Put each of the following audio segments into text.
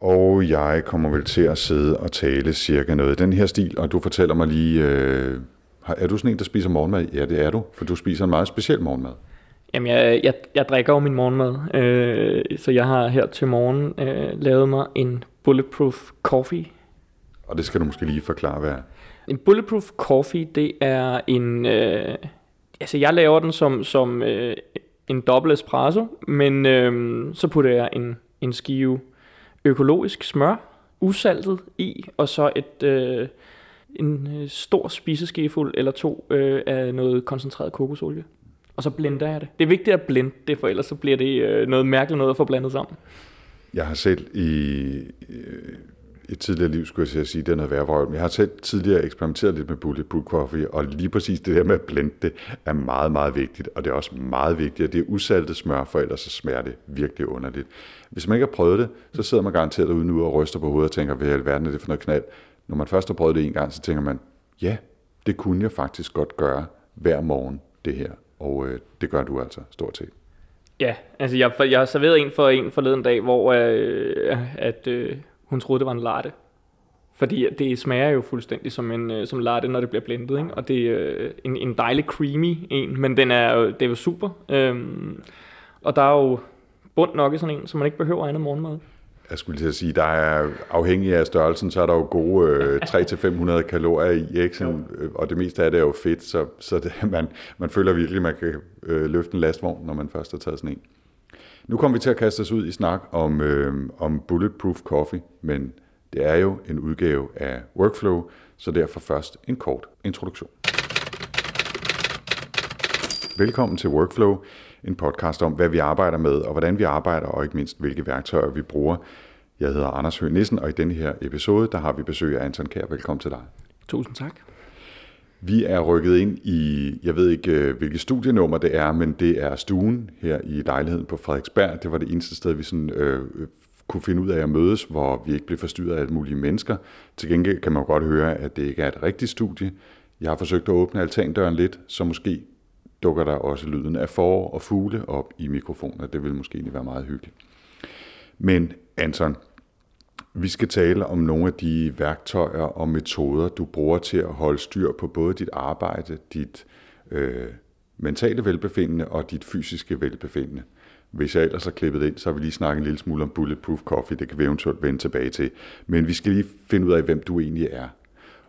Og jeg kommer vel til at sidde og tale cirka noget i den her stil, og du fortæller mig lige, øh, er du sådan en, der spiser morgenmad? Ja, det er du, for du spiser en meget speciel morgenmad. Jamen, jeg, jeg, jeg drikker jo min morgenmad, øh, så jeg har her til morgen øh, lavet mig en bulletproof coffee. Og det skal du måske lige forklare, hvad er. En bulletproof coffee, det er en... Øh, altså, jeg laver den som, som øh, en dobbelt espresso, men øh, så putter jeg en, en skive økologisk smør, usaltet i, og så et... Øh, en øh, stor spiseskefuld eller to øh, af noget koncentreret kokosolie. Og så blender jeg det. Det er vigtigt at blende det, for ellers så bliver det øh, noget mærkeligt noget at få blandet sammen. Jeg har selv i øh, et tidligere liv, skulle jeg sige, det er noget værre men jeg har selv tidligere eksperimenteret lidt med bulletproof coffee, og lige præcis det der med at blende det, er meget, meget vigtigt, og det er også meget vigtigt, at det er usaltet smør, for ellers så smager det virkelig underligt. Hvis man ikke har prøvet det, så sidder man garanteret ude nu og ryster på hovedet og tænker, hvad i alverden er det for noget knald? Når man først har prøvet det en gang, så tænker man, ja, det kunne jeg faktisk godt gøre hver morgen, det her. Og øh, det gør du altså stort set. Ja, altså jeg, jeg har serveret en for en forleden dag, hvor øh, at øh, hun troede, det var en latte. Fordi det smager jo fuldstændig som en øh, som latte, når det bliver blendet. Ikke? Og det er øh, en, en dejlig creamy en, men den er, det er jo super. Øhm, og der er jo bund nok i sådan en, så man ikke behøver andet morgenmad jeg skulle til at sige, der er afhængig af størrelsen, så er der jo gode øh, 300-500 kalorier i, ikke? Sådan, øh, og det meste af det er jo fedt, så, så det, man, man føler virkelig, at man kan øh, løfte en lastvogn, når man først har taget sådan en. Nu kommer vi til at kaste os ud i snak om, øh, om Bulletproof Coffee, men det er jo en udgave af Workflow, så derfor først en kort introduktion. Velkommen til Workflow en podcast om, hvad vi arbejder med, og hvordan vi arbejder, og ikke mindst, hvilke værktøjer vi bruger. Jeg hedder Anders Høgh Nissen, og i denne her episode, der har vi besøg af Anton Kær. Velkommen til dig. Tusind tak. Vi er rykket ind i, jeg ved ikke øh, hvilket studienummer det er, men det er stuen her i lejligheden på Frederiksberg. Det var det eneste sted, vi sådan, øh, kunne finde ud af at mødes, hvor vi ikke blev forstyrret af alle mulige mennesker. Til gengæld kan man godt høre, at det ikke er et rigtigt studie. Jeg har forsøgt at åbne altandøren lidt, så måske dukker der også lyden af forår og fugle op i mikrofoner. Det vil måske egentlig være meget hyggeligt. Men Anton, vi skal tale om nogle af de værktøjer og metoder, du bruger til at holde styr på både dit arbejde, dit øh, mentale velbefindende og dit fysiske velbefindende. Hvis jeg ellers har klippet ind, så har vi lige snakket en lille smule om Bulletproof Coffee. Det kan vi eventuelt vende tilbage til. Men vi skal lige finde ud af, hvem du egentlig er.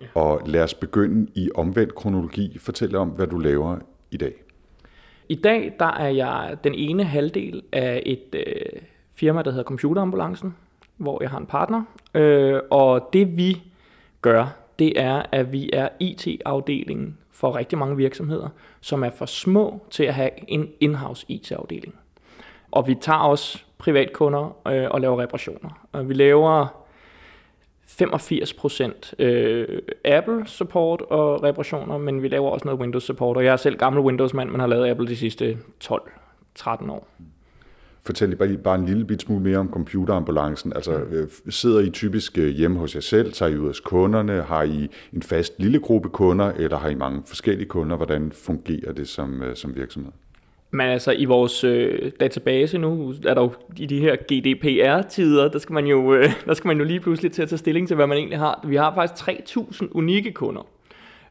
Ja. Og lad os begynde i omvendt kronologi. Fortæl om, hvad du laver i dag? I dag der er jeg den ene halvdel af et øh, firma, der hedder Computerambulancen, hvor jeg har en partner. Øh, og det vi gør, det er, at vi er IT-afdelingen for rigtig mange virksomheder, som er for små til at have en in-house IT-afdeling. Og vi tager også privatkunder øh, og laver reparationer. Og vi laver 85% øh, Apple support og reparationer, men vi laver også noget Windows support, og jeg er selv gammel Windows-mand, men har lavet Apple de sidste 12-13 år. Fortæl lige bare, bare en lille bit smule mere om computerambulancen. Altså, øh, sidder I typisk øh, hjemme hos jer selv? Tager I ud hos kunderne? Har I en fast lille gruppe kunder, eller har I mange forskellige kunder? Hvordan fungerer det som, øh, som virksomhed? Men altså i vores øh, database nu, er der jo i de her GDPR-tider, der skal, man jo, øh, der skal man jo lige pludselig til at tage stilling til, hvad man egentlig har. Vi har faktisk 3.000 unikke kunder,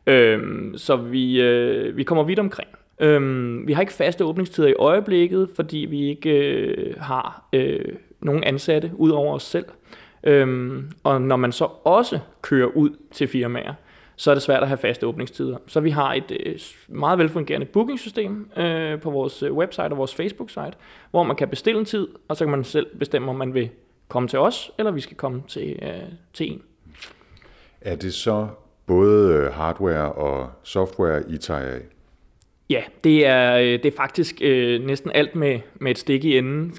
øhm, så vi, øh, vi kommer vidt omkring. Øhm, vi har ikke faste åbningstider i øjeblikket, fordi vi ikke øh, har øh, nogen ansatte ud over os selv. Øhm, og når man så også kører ud til firmaer, så er det svært at have faste åbningstider. Så vi har et øh, meget velfungerende bookingsystem øh, på vores øh, website og vores Facebook-site, hvor man kan bestille en tid, og så kan man selv bestemme, om man vil komme til os, eller vi skal komme til, øh, til en. Er det så både øh, hardware og software, I tager af? Ja, det er, øh, det er faktisk øh, næsten alt med, med et stik i enden,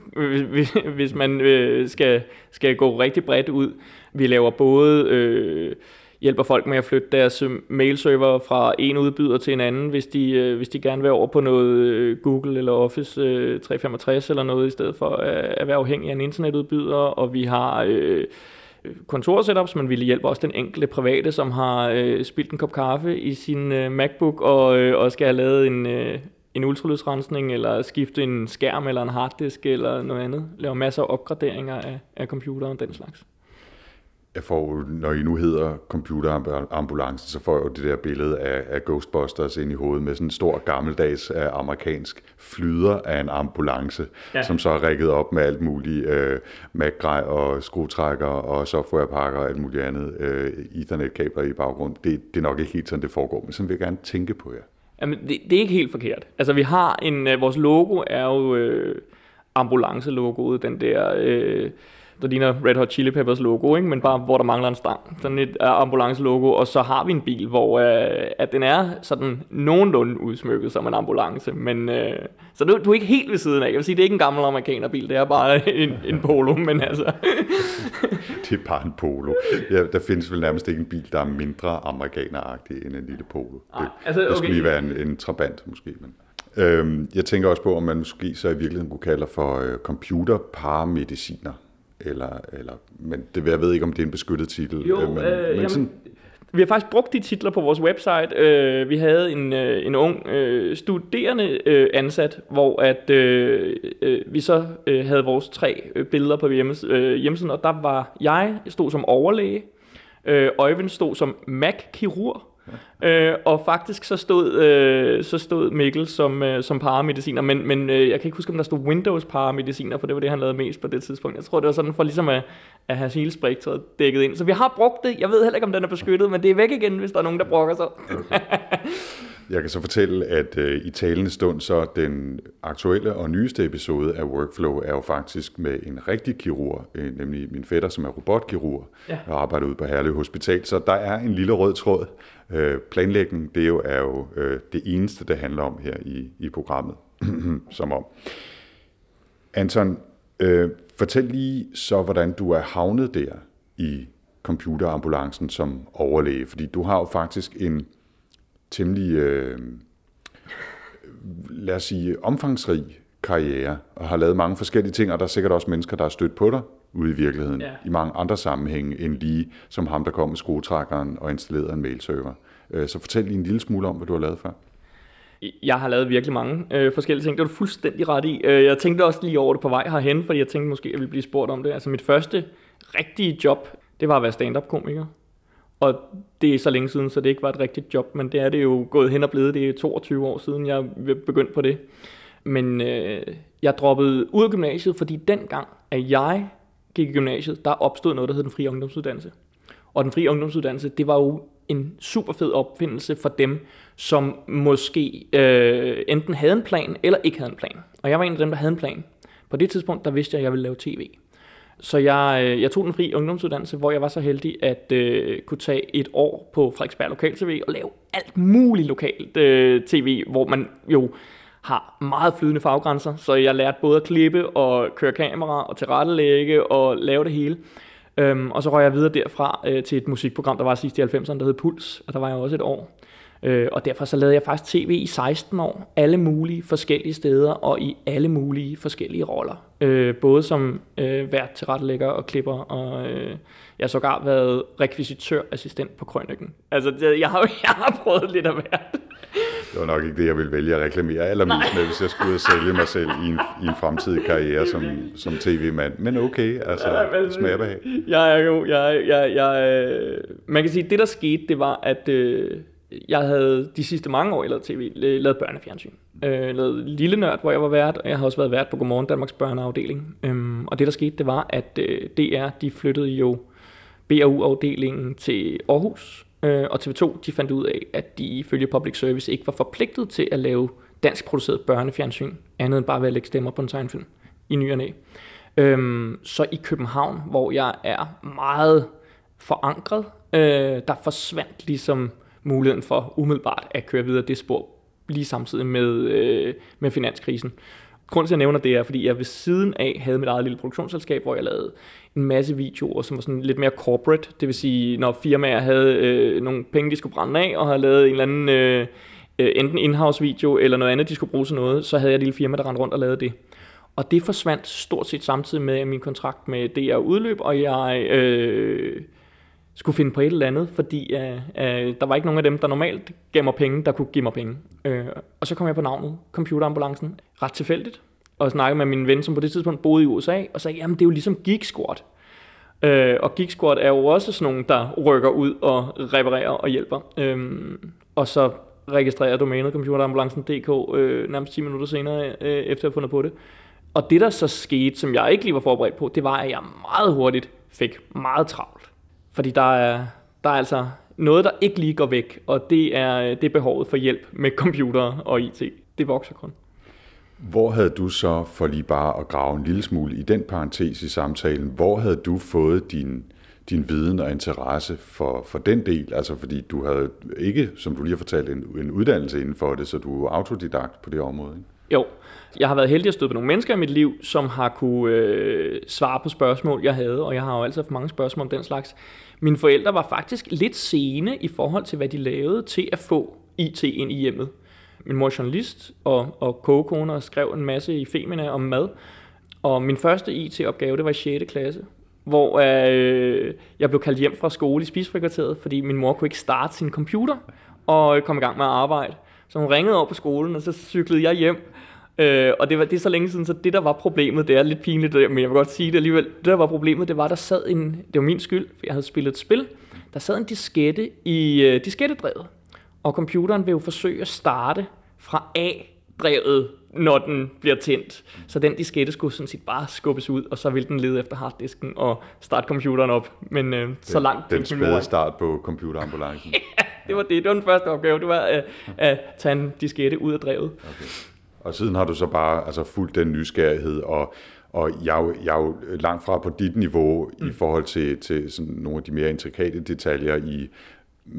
hvis, man øh, skal, skal gå rigtig bredt ud. Vi laver både... Øh, hjælper folk med at flytte deres øh, mailserver fra en udbyder til en anden, hvis de, øh, hvis de gerne vil over på noget øh, Google eller Office øh, 365 eller noget, i stedet for at være afhængig af en internetudbyder. Og vi har øh, kontorsetups, men vi hjælper også den enkelte private, som har øh, spildt en kop kaffe i sin øh, MacBook og, øh, og skal have lavet en, øh, en ultralydsrensning, eller skifte en skærm eller en harddisk eller noget andet. Laver masser af opgraderinger af, af computeren og den slags jeg får, når I nu hedder computerambulancen, så får jeg jo det der billede af, af Ghostbusters ind i hovedet med sådan en stor gammeldags uh, amerikansk flyder af en ambulance, ja. som så er rækket op med alt muligt uh, maggrej og skruetrækker og softwarepakker og alt muligt andet uh, ethernet-kabler i baggrund. Det, det er nok ikke helt sådan, det foregår, men sådan vil jeg gerne tænke på jer. Jamen, det, det er ikke helt forkert. Altså, vi har en, uh, vores logo er jo uh, ambulance-logoet, den der... Uh, der ligner Red Hot Chili Peppers logo, ikke? men bare hvor der mangler en stang. Sådan et uh, ambulance logo, og så har vi en bil, hvor uh, at den er sådan nogenlunde udsmykket som en ambulance, men uh, så du, du er ikke helt ved siden af. Jeg vil sige, det er ikke en gammel amerikanerbil, det er bare en, en polo, men altså... det er bare en polo. Ja, der findes vel nærmest ikke en bil, der er mindre amerikaneragtig end en lille polo. Ej, altså, okay. Det skulle lige være en, en Trabant måske, men... Øhm, jeg tænker også på, om man måske så i virkeligheden kunne kalde for øh, computerparamediciner eller, eller, men det, jeg ved ikke, om det er en beskyttet titel. Jo, øh, men, øh, men jamen, sådan, vi har faktisk brugt de titler på vores website. Øh, vi havde en, øh, en ung øh, studerende øh, ansat, hvor at øh, øh, vi så øh, havde vores tre billeder på hjemmes, øh, hjemmesiden, og der var jeg stod som overlæge, øh, Øjvind stod som Mac-kirurg, Øh, og faktisk så stod, øh, så stod Mikkel som, øh, som paramediciner, men, men øh, jeg kan ikke huske, om der stod Windows paramediciner, for det var det, han lavede mest på det tidspunkt. Jeg tror, det var sådan for ligesom at, at have hele spektret dækket ind. Så vi har brugt det. Jeg ved heller ikke, om den er beskyttet, men det er væk igen, hvis der er nogen, der brokker sig. Jeg kan så fortælle, at øh, i talende stund, så den aktuelle og nyeste episode af Workflow er jo faktisk med en rigtig kirurg, øh, nemlig min fætter, som er robotkirurg ja. og arbejder ude på Herlev Hospital. Så der er en lille rød tråd. Øh, planlægning, det er jo, er jo øh, det eneste, det handler om her i, i programmet. som om. Anton, øh, fortæl lige så, hvordan du er havnet der i computerambulancen som overlæge, fordi du har jo faktisk en temmelig, øh, lad os sige, omfangsrig karriere, og har lavet mange forskellige ting, og der er sikkert også mennesker, der har stødt på dig ude i virkeligheden, ja. i mange andre sammenhænge, end lige som ham, der kom med skruetrækkeren og installerede en mailserver. Øh, så fortæl lige en lille smule om, hvad du har lavet før. Jeg har lavet virkelig mange øh, forskellige ting. Det er du fuldstændig ret i. Øh, jeg tænkte også lige over det på vej herhen, fordi jeg tænkte måske, at jeg ville blive spurgt om det. Altså mit første rigtige job, det var at være stand-up-komiker. Og det er så længe siden, så det ikke var et rigtigt job, men det er det jo gået hen og blevet. Det er 22 år siden, jeg begyndte på det. Men øh, jeg droppede ud af gymnasiet, fordi dengang, at jeg gik i gymnasiet, der opstod noget, der hed den frie ungdomsuddannelse. Og den frie ungdomsuddannelse, det var jo en super fed opfindelse for dem, som måske øh, enten havde en plan, eller ikke havde en plan. Og jeg var en af dem, der havde en plan. På det tidspunkt, der vidste jeg, at jeg ville lave tv. Så jeg, øh, jeg tog den fri ungdomsuddannelse, hvor jeg var så heldig at øh, kunne tage et år på Frederiksberg Lokal TV og lave alt muligt lokalt øh, tv, hvor man jo har meget flydende faggrænser. Så jeg lærte både at klippe og køre kamera og tilrettelægge og lave det hele. Øhm, og så røg jeg videre derfra øh, til et musikprogram, der var sidst i 90'erne, der hed Puls, og der var jeg også et år. Øh, og derfor så lavede jeg faktisk tv i 16 år, alle mulige forskellige steder og i alle mulige forskellige roller. Øh, både som øh, vært tilrettelægger og klipper, og øh, jeg har sågar været rekvisitørassistent på Krønningen. Altså, det, jeg, har, jeg har prøvet lidt af hvert det var nok ikke det, jeg ville vælge at reklamere allermest med, hvis jeg skulle ud og sælge mig selv i en, i en fremtidig karriere som, som tv-mand. Men okay, altså ja, men, smager behag. Jeg er jo, jeg, jeg, jeg, øh, man kan sige, det der skete, det var, at øh, jeg havde de sidste mange år i lavet tv, lavet børnefjernsyn. Øh, lavet Lille Nørd, hvor jeg var vært, og jeg har også været vært på Godmorgen Danmarks børneafdeling. Øhm, og det der skete, det var, at øh, DR, de flyttede jo BAU-afdelingen til Aarhus, øh, og TV2, de fandt ud af, at de ifølge public service ikke var forpligtet til at lave dansk produceret børnefjernsyn, andet end bare ved at lægge stemmer på en tegnfilm i ny og næ. Øhm, så i København, hvor jeg er meget forankret, øh, der forsvandt ligesom muligheden for umiddelbart at køre videre det spor, lige samtidig med, øh, med finanskrisen. Grunden til, at jeg nævner det, er, fordi jeg ved siden af havde mit eget lille produktionsselskab, hvor jeg lavede en masse videoer, som var sådan lidt mere corporate. Det vil sige, når firmaer havde øh, nogle penge, de skulle brænde af, og havde lavet en eller anden øh, øh, enten in-house video eller noget andet, de skulle bruge til noget, så havde jeg et lille firma, der rendte rundt og lavede det. Og det forsvandt stort set samtidig med at min kontrakt med DR udløb, og jeg øh, skulle finde på et eller andet, fordi øh, øh, der var ikke nogen af dem, der normalt gav mig penge, der kunne give mig penge. Øh, og så kom jeg på navnet, Computerambulancen, ret tilfældigt, og snakkede med min ven, som på det tidspunkt boede i USA, og sagde, jamen det er jo ligesom Geek Squad. Øh, og Geek Squad er jo også sådan nogen, der rykker ud og reparerer og hjælper. Øh, og så registrerer domænet computerambulancen.dk øh, nærmest 10 minutter senere, øh, efter jeg har fundet på det. Og det der så skete, som jeg ikke lige var forberedt på, det var, at jeg meget hurtigt fik meget travlt. Fordi der er, der er altså noget, der ikke lige går væk, og det er, øh, det er behovet for hjælp med computer og IT. Det vokser kun. Hvor havde du så, for lige bare at grave en lille smule i den parentes i samtalen, hvor havde du fået din, din viden og interesse for, for den del? Altså fordi du havde ikke, som du lige har fortalt, en, en uddannelse inden for det, så du er autodidakt på det område. Ikke? Jo, jeg har været heldig at støde på nogle mennesker i mit liv, som har kunne øh, svare på spørgsmål, jeg havde, og jeg har jo altid haft mange spørgsmål om den slags. Mine forældre var faktisk lidt sene i forhold til, hvad de lavede til at få IT ind i hjemmet. Min mor er journalist og, og kogekone og skrev en masse i Femina om mad. Og min første IT-opgave, det var i 6. klasse, hvor øh, jeg blev kaldt hjem fra skole i spisfrikvarteret, fordi min mor kunne ikke starte sin computer og komme i gang med at arbejde. Så hun ringede over på skolen, og så cyklede jeg hjem. Øh, og det, var, det er så længe siden, så det der var problemet, det er lidt pinligt, øh, men jeg vil godt sige det alligevel. Det der var problemet, det var, der sad en, det var min skyld, for jeg havde spillet et spil, der sad en diskette i øh, diskettedrevet. Og computeren vil jo forsøge at starte fra A-drevet, når den bliver tændt. Så den diskette skulle sådan set bare skubbes ud, og så ville den lede efter harddisken og starte computeren op. Men uh, så langt... Den spæde start på computerambulancen. det var det. Det var den første opgave. Det var uh, at tage en diskette ud af drevet. Okay. Og siden har du så bare altså, fuldt den nysgerrighed, og, og jeg, er jo, jeg er jo langt fra på dit niveau mm. i forhold til, til sådan nogle af de mere intrikate detaljer i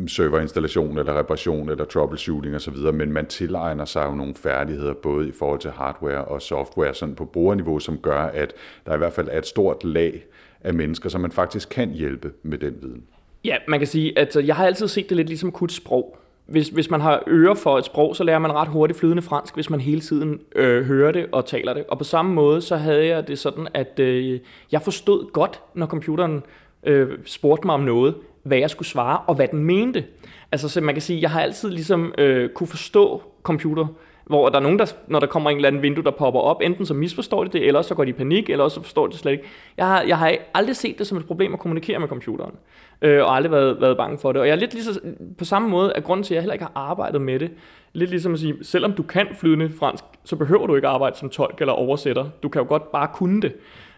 serverinstallation eller reparation eller troubleshooting osv., men man tilegner sig jo nogle færdigheder både i forhold til hardware og software sådan på brugerniveau, som gør, at der i hvert fald er et stort lag af mennesker, som man faktisk kan hjælpe med den viden. Ja, man kan sige, at øh, jeg har altid set det lidt ligesom kudt sprog hvis, hvis man har øre for et sprog, så lærer man ret hurtigt flydende fransk, hvis man hele tiden øh, hører det og taler det. Og på samme måde, så havde jeg det sådan, at øh, jeg forstod godt, når computeren øh, spurgte mig om noget, hvad jeg skulle svare, og hvad den mente. Altså, så man kan sige, jeg har altid ligesom øh, kunne forstå computer, hvor der er nogen, der, når der kommer en eller anden vindue, der popper op, enten så misforstår de det, eller så går de i panik, eller så forstår de det slet ikke. Jeg har, jeg har aldrig set det som et problem at kommunikere med computeren, øh, og aldrig været, været bange for det. Og jeg er lidt lige så, på samme måde, at grunden til, at jeg heller ikke har arbejdet med det, lidt ligesom at sige, selvom du kan flydende fransk, så behøver du ikke arbejde som tolk eller oversætter. Du kan jo godt bare kunne det.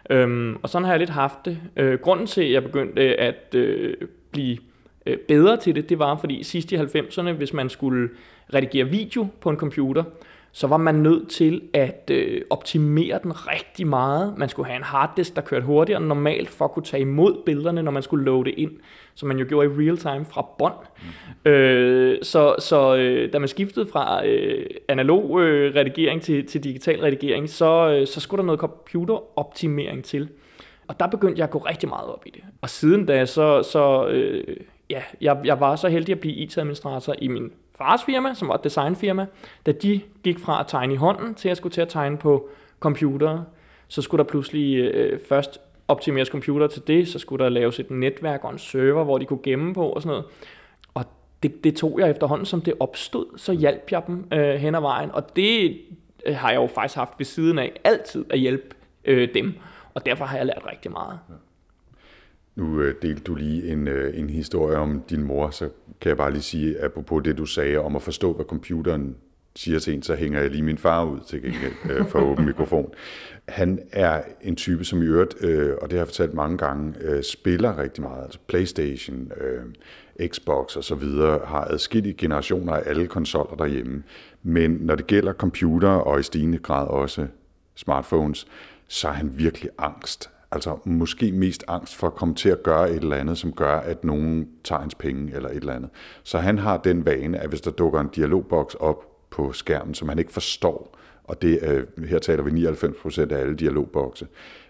Øhm, og sådan har jeg lidt haft det. Øh, grunden til, at jeg begyndte at øh, blive øh, bedre til det, det var, fordi sidst i 90'erne, hvis man skulle redigere video på en computer, så var man nødt til at øh, optimere den rigtig meget. Man skulle have en harddisk, der kørte hurtigere end normalt, for at kunne tage imod billederne, når man skulle loade ind, som man jo gjorde i real time fra bånd. Mm. Øh, så så øh, da man skiftede fra øh, analog øh, redigering til, til digital redigering, så, øh, så skulle der noget computeroptimering til. Og der begyndte jeg at gå rigtig meget op i det. Og siden da, så, så øh, ja, jeg, jeg var så heldig at blive IT-administrator i min fars firma, som var et designfirma, da de gik fra at tegne i hånden til at skulle til at tegne på computer, så skulle der pludselig øh, først optimeres computer til det, så skulle der laves et netværk og en server, hvor de kunne gemme på og sådan noget. Og det, det tog jeg efterhånden, som det opstod, så hjalp jeg dem øh, hen ad vejen, og det øh, har jeg jo faktisk haft ved siden af, altid at hjælpe øh, dem, og derfor har jeg lært rigtig meget. Ja. Nu øh, delte du lige en, øh, en historie om din mor, så kan jeg bare lige sige, apropos det du sagde om at forstå, hvad computeren siger til en, så hænger jeg lige min far ud til gengæld øh, for åben mikrofon. Han er en type, som i øvrigt, øh, og det har jeg fortalt mange gange, øh, spiller rigtig meget. Altså Playstation, øh, Xbox og så videre, har adskillige generationer af alle konsoller derhjemme. Men når det gælder computer og i stigende grad også smartphones, så er han virkelig angst Altså måske mest angst for at komme til at gøre et eller andet, som gør, at nogen tager hans penge eller et eller andet. Så han har den vane, at hvis der dukker en dialogboks op på skærmen, som han ikke forstår, og det øh, her taler vi 99% af alle dialogbokse,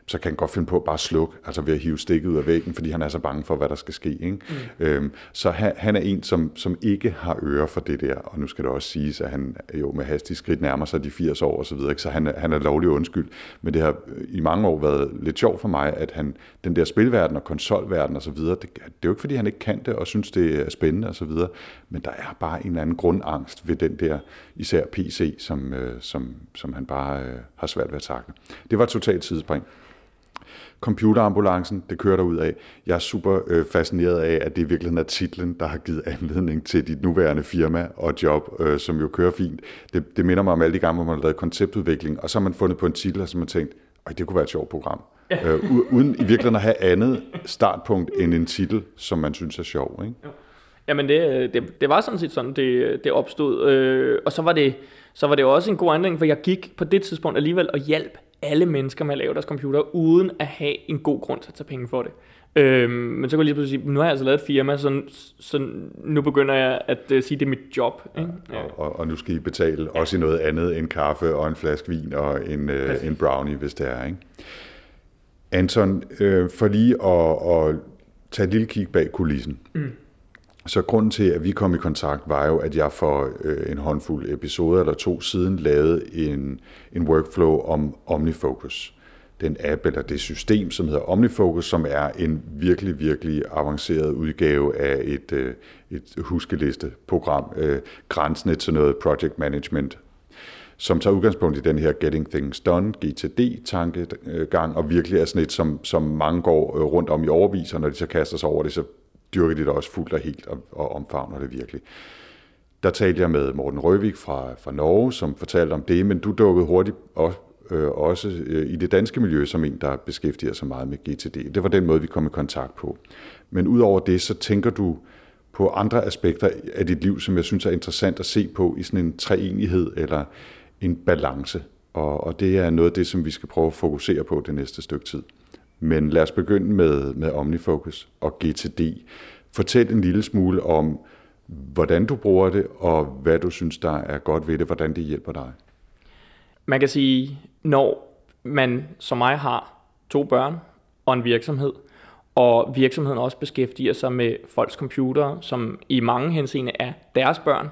så kan han godt finde på at bare slukke, altså ved at hive stikket ud af væggen, fordi han er så bange for, hvad der skal ske. Ikke? Mm. Øhm, så han, han er en, som, som ikke har øre for det der, og nu skal det også siges, at han jo med hastig skridt nærmer sig de 80 år og så videre, ikke? så han, han er lovlig undskyld. Men det har i mange år været lidt sjovt for mig, at han, den der spilverden og konsolverden og så videre, det, det er jo ikke fordi, han ikke kan det og synes, det er spændende og så videre, men der er bare en eller anden grundangst ved den der, især PC, som, øh, som, som han bare øh, har svært ved at takle. Det var et totalt sidespring computerambulancen, det kører der ud af. Jeg er super øh, fascineret af, at det i virkeligheden er titlen, der har givet anledning til dit nuværende firma og job, øh, som jo kører fint. Det, det minder mig om alle de gange, hvor man har lavet konceptudvikling, og så har man fundet på en titel, og så har man tænkt, at det kunne være et sjovt program. Ja. Øh, uden i virkeligheden at have andet startpunkt end en titel, som man synes er sjov. Ikke? Jo. Jamen det, det, det var sådan set sådan, det, det opstod. Øh, og så var det, så var det også en god anledning, for jeg gik på det tidspunkt alligevel og hjalp alle mennesker med at lave deres computer, uden at have en god grund til at tage penge for det. Øhm, men så kan jeg lige sige, nu har jeg altså lavet et firma, så, så nu begynder jeg at uh, sige, det er mit job. Ikke? Ja, og, og nu skal I betale ja. også i noget andet end kaffe og en flaske vin og en, uh, en brownie, hvis det er. Ikke? Anton, øh, for lige at, at tage et lille kig bag kulissen. Mm. Så grunden til, at vi kom i kontakt, var jo, at jeg for øh, en håndfuld episoder eller to siden lavede en, en workflow om OmniFocus. Den app eller det system, som hedder OmniFocus, som er en virkelig, virkelig avanceret udgave af et, øh, et huskelisteprogram, øh, grænsende til noget project management, som tager udgangspunkt i den her Getting Things Done, GTD-tankegang, og virkelig er sådan et, som, som mange går øh, rundt om i overvis, og når de så kaster sig over det, så dyrker de det også fuldt og helt og, og omfavner det virkelig. Der talte jeg med Morten Røvik fra, fra Norge, som fortalte om det, men du dukkede hurtigt også, øh, også øh, i det danske miljø som en, der beskæftiger sig meget med GTD. Det var den måde, vi kom i kontakt på. Men udover det, så tænker du på andre aspekter af dit liv, som jeg synes er interessant at se på i sådan en treenighed eller en balance. Og, og det er noget af det, som vi skal prøve at fokusere på det næste stykke tid. Men lad os begynde med, med OmniFocus og GTD. Fortæl en lille smule om, hvordan du bruger det, og hvad du synes, der er godt ved det, hvordan det hjælper dig. Man kan sige, når man som mig har to børn og en virksomhed, og virksomheden også beskæftiger sig med folks computere, som i mange henseende er deres børn,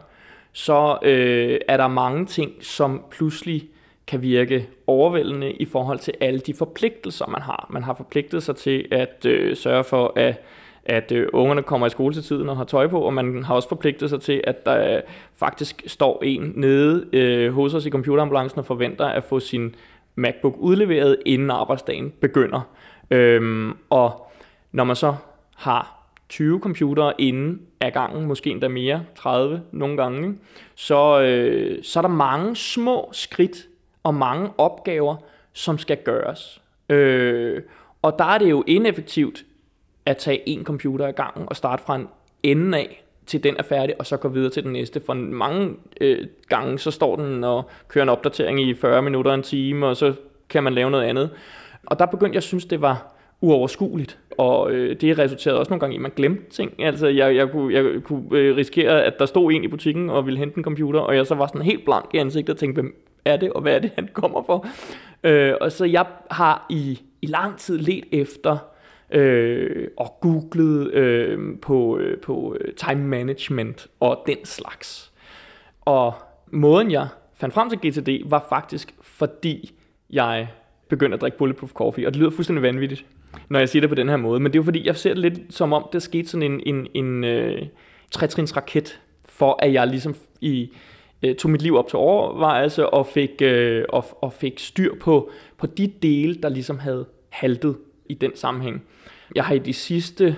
så øh, er der mange ting, som pludselig kan virke overvældende i forhold til alle de forpligtelser, man har. Man har forpligtet sig til at øh, sørge for, at at øh, ungerne kommer i skole til tiden og har tøj på, og man har også forpligtet sig til, at der øh, faktisk står en nede øh, hos os i computerambulancen og forventer at få sin MacBook udleveret, inden arbejdsdagen begynder. Øhm, og når man så har 20 computere inden af gangen, måske endda mere, 30 nogle gange, så, øh, så er der mange små skridt, og mange opgaver, som skal gøres. Øh, og der er det jo ineffektivt at tage en computer i gangen og starte fra en ende af, til den er færdig, og så gå videre til den næste. For mange øh, gange, så står den og kører en opdatering i 40 minutter, en time, og så kan man lave noget andet. Og der begyndte jeg at synes, det var uoverskueligt, og øh, det resulterede også nogle gange i, at man glemte ting. Altså, jeg, jeg kunne, jeg kunne øh, risikere, at der stod en i butikken og ville hente en computer, og jeg så var sådan helt blank i ansigtet og tænkte, hvem er det, og hvad er det, han kommer for? Øh, og så jeg har i, i lang tid let efter øh, og googlet øh, på, øh, på øh, time management og den slags. Og måden jeg fandt frem til GTD var faktisk fordi jeg begyndte at drikke Bulletproof Coffee, og det lyder fuldstændig vanvittigt, når jeg siger det på den her måde, men det er jo fordi, jeg ser det lidt som om, der skete sådan en, en, en øh, trætrins raket, for at jeg ligesom i øh, tog mit liv op til overvejelse og fik, øh, og, og fik styr på, på de dele, der ligesom havde haltet i den sammenhæng. Jeg har i de sidste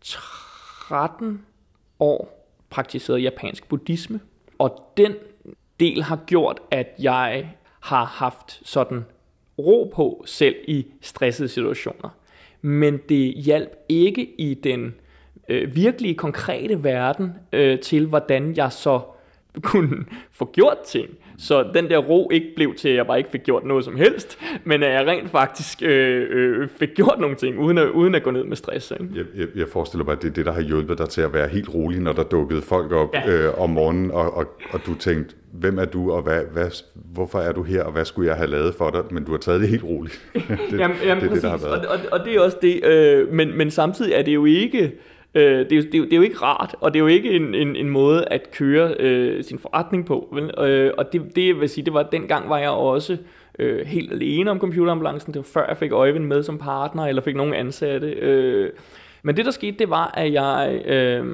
13 år praktiseret japansk buddhisme, og den del har gjort, at jeg har haft sådan ro på selv i stressede situationer. Men det hjalp ikke i den øh, virkelige konkrete verden øh, til, hvordan jeg så kunne få gjort ting. Så den der ro ikke blev til, at jeg bare ikke fik gjort noget som helst, men at jeg rent faktisk øh, øh, fik gjort nogle ting, uden at, uden at gå ned med stress. Ikke? Jeg, jeg, jeg forestiller mig, at det er det, der har hjulpet dig til at være helt rolig, når der dukkede folk op ja. øh, om morgenen, og, og, og du tænkte, hvem er du, og hvad, hvad, hvorfor er du her, og hvad skulle jeg have lavet for dig? Men du har taget det helt roligt. det, jamen, jamen, det er det, der har været. Og, og, og det er også det, øh, men, men samtidig er det jo ikke Øh, Øh, det, er jo, det, er jo, det er jo ikke rart, og det er jo ikke en, en, en måde at køre øh, sin forretning på. Vel? Øh, og det, det jeg vil sige, det var dengang var jeg også øh, helt alene om computerambulancen. Det var før jeg fik Øjvind med som partner, eller fik nogen ansatte. Øh. Men det der skete, det var, at jeg øh,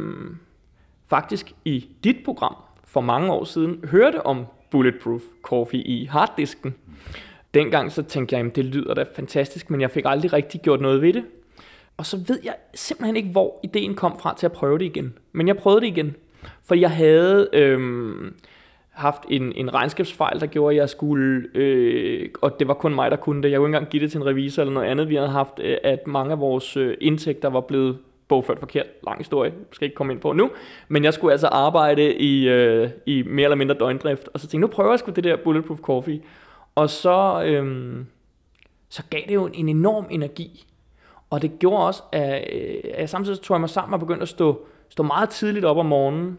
faktisk i dit program for mange år siden hørte om Bulletproof Coffee i harddisken. Dengang så tænkte jeg, at det lyder da fantastisk, men jeg fik aldrig rigtig gjort noget ved det. Og så ved jeg simpelthen ikke, hvor ideen kom fra til at prøve det igen. Men jeg prøvede det igen. For jeg havde øhm, haft en, en regnskabsfejl, der gjorde, at jeg skulle... Øh, og det var kun mig, der kunne det. Jeg kunne ikke engang give det til en revisor eller noget andet. Vi havde haft, øh, at mange af vores øh, indtægter var blevet bogført forkert. Lang historie, skal ikke komme ind på nu. Men jeg skulle altså arbejde i, øh, i mere eller mindre døgndrift. Og så tænkte jeg, nu prøver jeg sgu det der Bulletproof Coffee. Og så, øh, så gav det jo en enorm energi. Og det gjorde også, at, øh, at jeg samtidig tog jeg mig sammen og begyndte at stå, stå meget tidligt op om morgenen.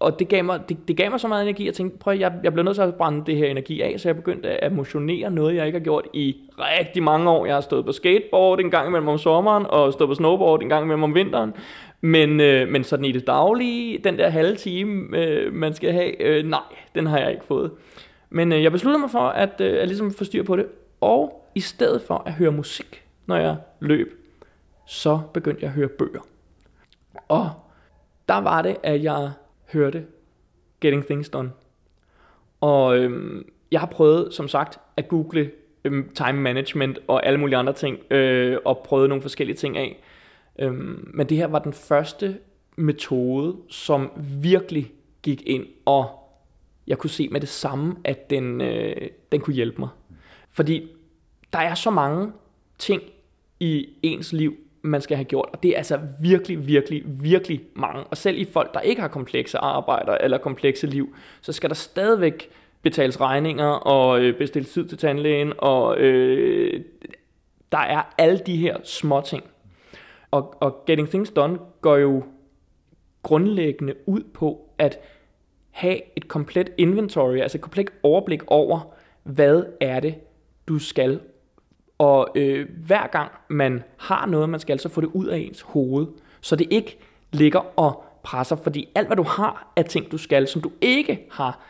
Og det gav, mig, det, det gav mig så meget energi, at jeg tænkte, prøv jeg, jeg bliver nødt til at brænde det her energi af, så jeg begyndte at motionere noget, jeg ikke har gjort i rigtig mange år. Jeg har stået på skateboard en gang imellem om sommeren, og stået på snowboard en gang imellem om vinteren. Men, øh, men sådan i det daglige, den der halve time, øh, man skal have, øh, nej, den har jeg ikke fået. Men øh, jeg besluttede mig for at, øh, at ligesom få styr på det, og i stedet for at høre musik, når jeg løb, så begyndte jeg at høre bøger. Og der var det, at jeg hørte Getting Things Done. Og øhm, jeg har prøvet, som sagt, at google øhm, time management og alle mulige andre ting, øh, og prøvet nogle forskellige ting af. Øhm, men det her var den første metode, som virkelig gik ind, og jeg kunne se med det samme, at den, øh, den kunne hjælpe mig. Fordi der er så mange ting i ens liv, man skal have gjort. Og det er altså virkelig, virkelig, virkelig mange. Og selv i folk, der ikke har komplekse arbejder eller komplekse liv, så skal der stadigvæk betales regninger og øh, bestilles tid til tandlægen. Og øh, der er alle de her små ting. Og, og Getting Things Done går jo grundlæggende ud på at have et komplet inventory, altså et komplet overblik over, hvad er det, du skal og øh, hver gang man har noget, man skal, så få det ud af ens hoved, så det ikke ligger og presser. Fordi alt, hvad du har af ting, du skal, som du ikke har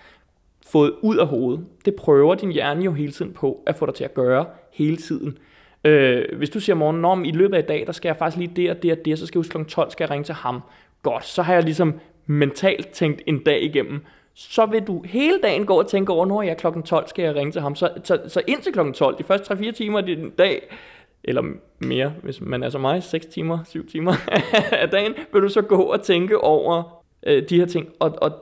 fået ud af hovedet, det prøver din hjerne jo hele tiden på at få dig til at gøre hele tiden. Øh, hvis du siger morgen, Nå, i løbet af i dag, der skal jeg faktisk lige det og det og det, så skal jeg huske kl. 12, skal jeg ringe til ham. Godt, så har jeg ligesom mentalt tænkt en dag igennem, så vil du hele dagen gå og tænke over, når jeg klokken 12 skal jeg ringe til ham. Så, så, så indtil klokken 12, de første 3-4 timer af din dag, eller mere, hvis man er som mig, 6 timer, 7 timer af dagen, vil du så gå og tænke over øh, de her ting. Og, og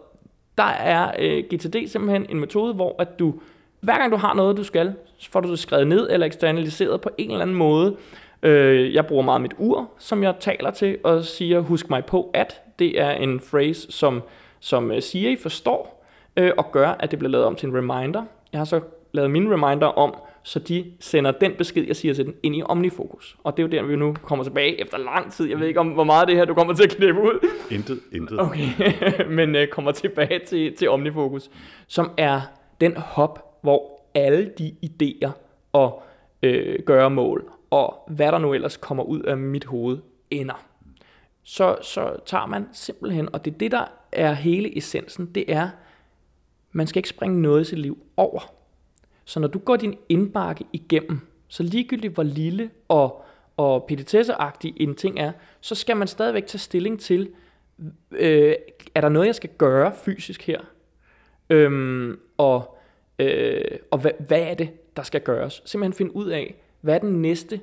der er øh, GTD simpelthen en metode, hvor at du, hver gang du har noget, du skal, så får du det skrevet ned eller eksternaliseret på en eller anden måde. Øh, jeg bruger meget mit ur, som jeg taler til, og siger, husk mig på at. Det er en phrase, som som øh, Siri forstår øh, og gør, at det bliver lavet om til en reminder. Jeg har så lavet min reminder om, så de sender den besked, jeg siger til den, ind i OmniFocus. Og det er jo der, vi nu kommer tilbage efter lang tid. Jeg ved ikke, om hvor meget af det her, du kommer til at klippe ud. Intet, intet. Okay, men øh, kommer tilbage til, til OmniFocus, som er den hop, hvor alle de idéer og øh, gøremål, og hvad der nu ellers kommer ud af mit hoved, ender. Så, så tager man simpelthen, og det er det, der er hele essensen, det er, man skal ikke springe noget i sit liv over. Så når du går din indbakke igennem, så ligegyldigt hvor lille og, og petitesseagtig en ting er, så skal man stadigvæk tage stilling til, øh, er der noget, jeg skal gøre fysisk her? Øhm, og øh, og hvad, hvad er det, der skal gøres? Simpelthen finde ud af, hvad er den næste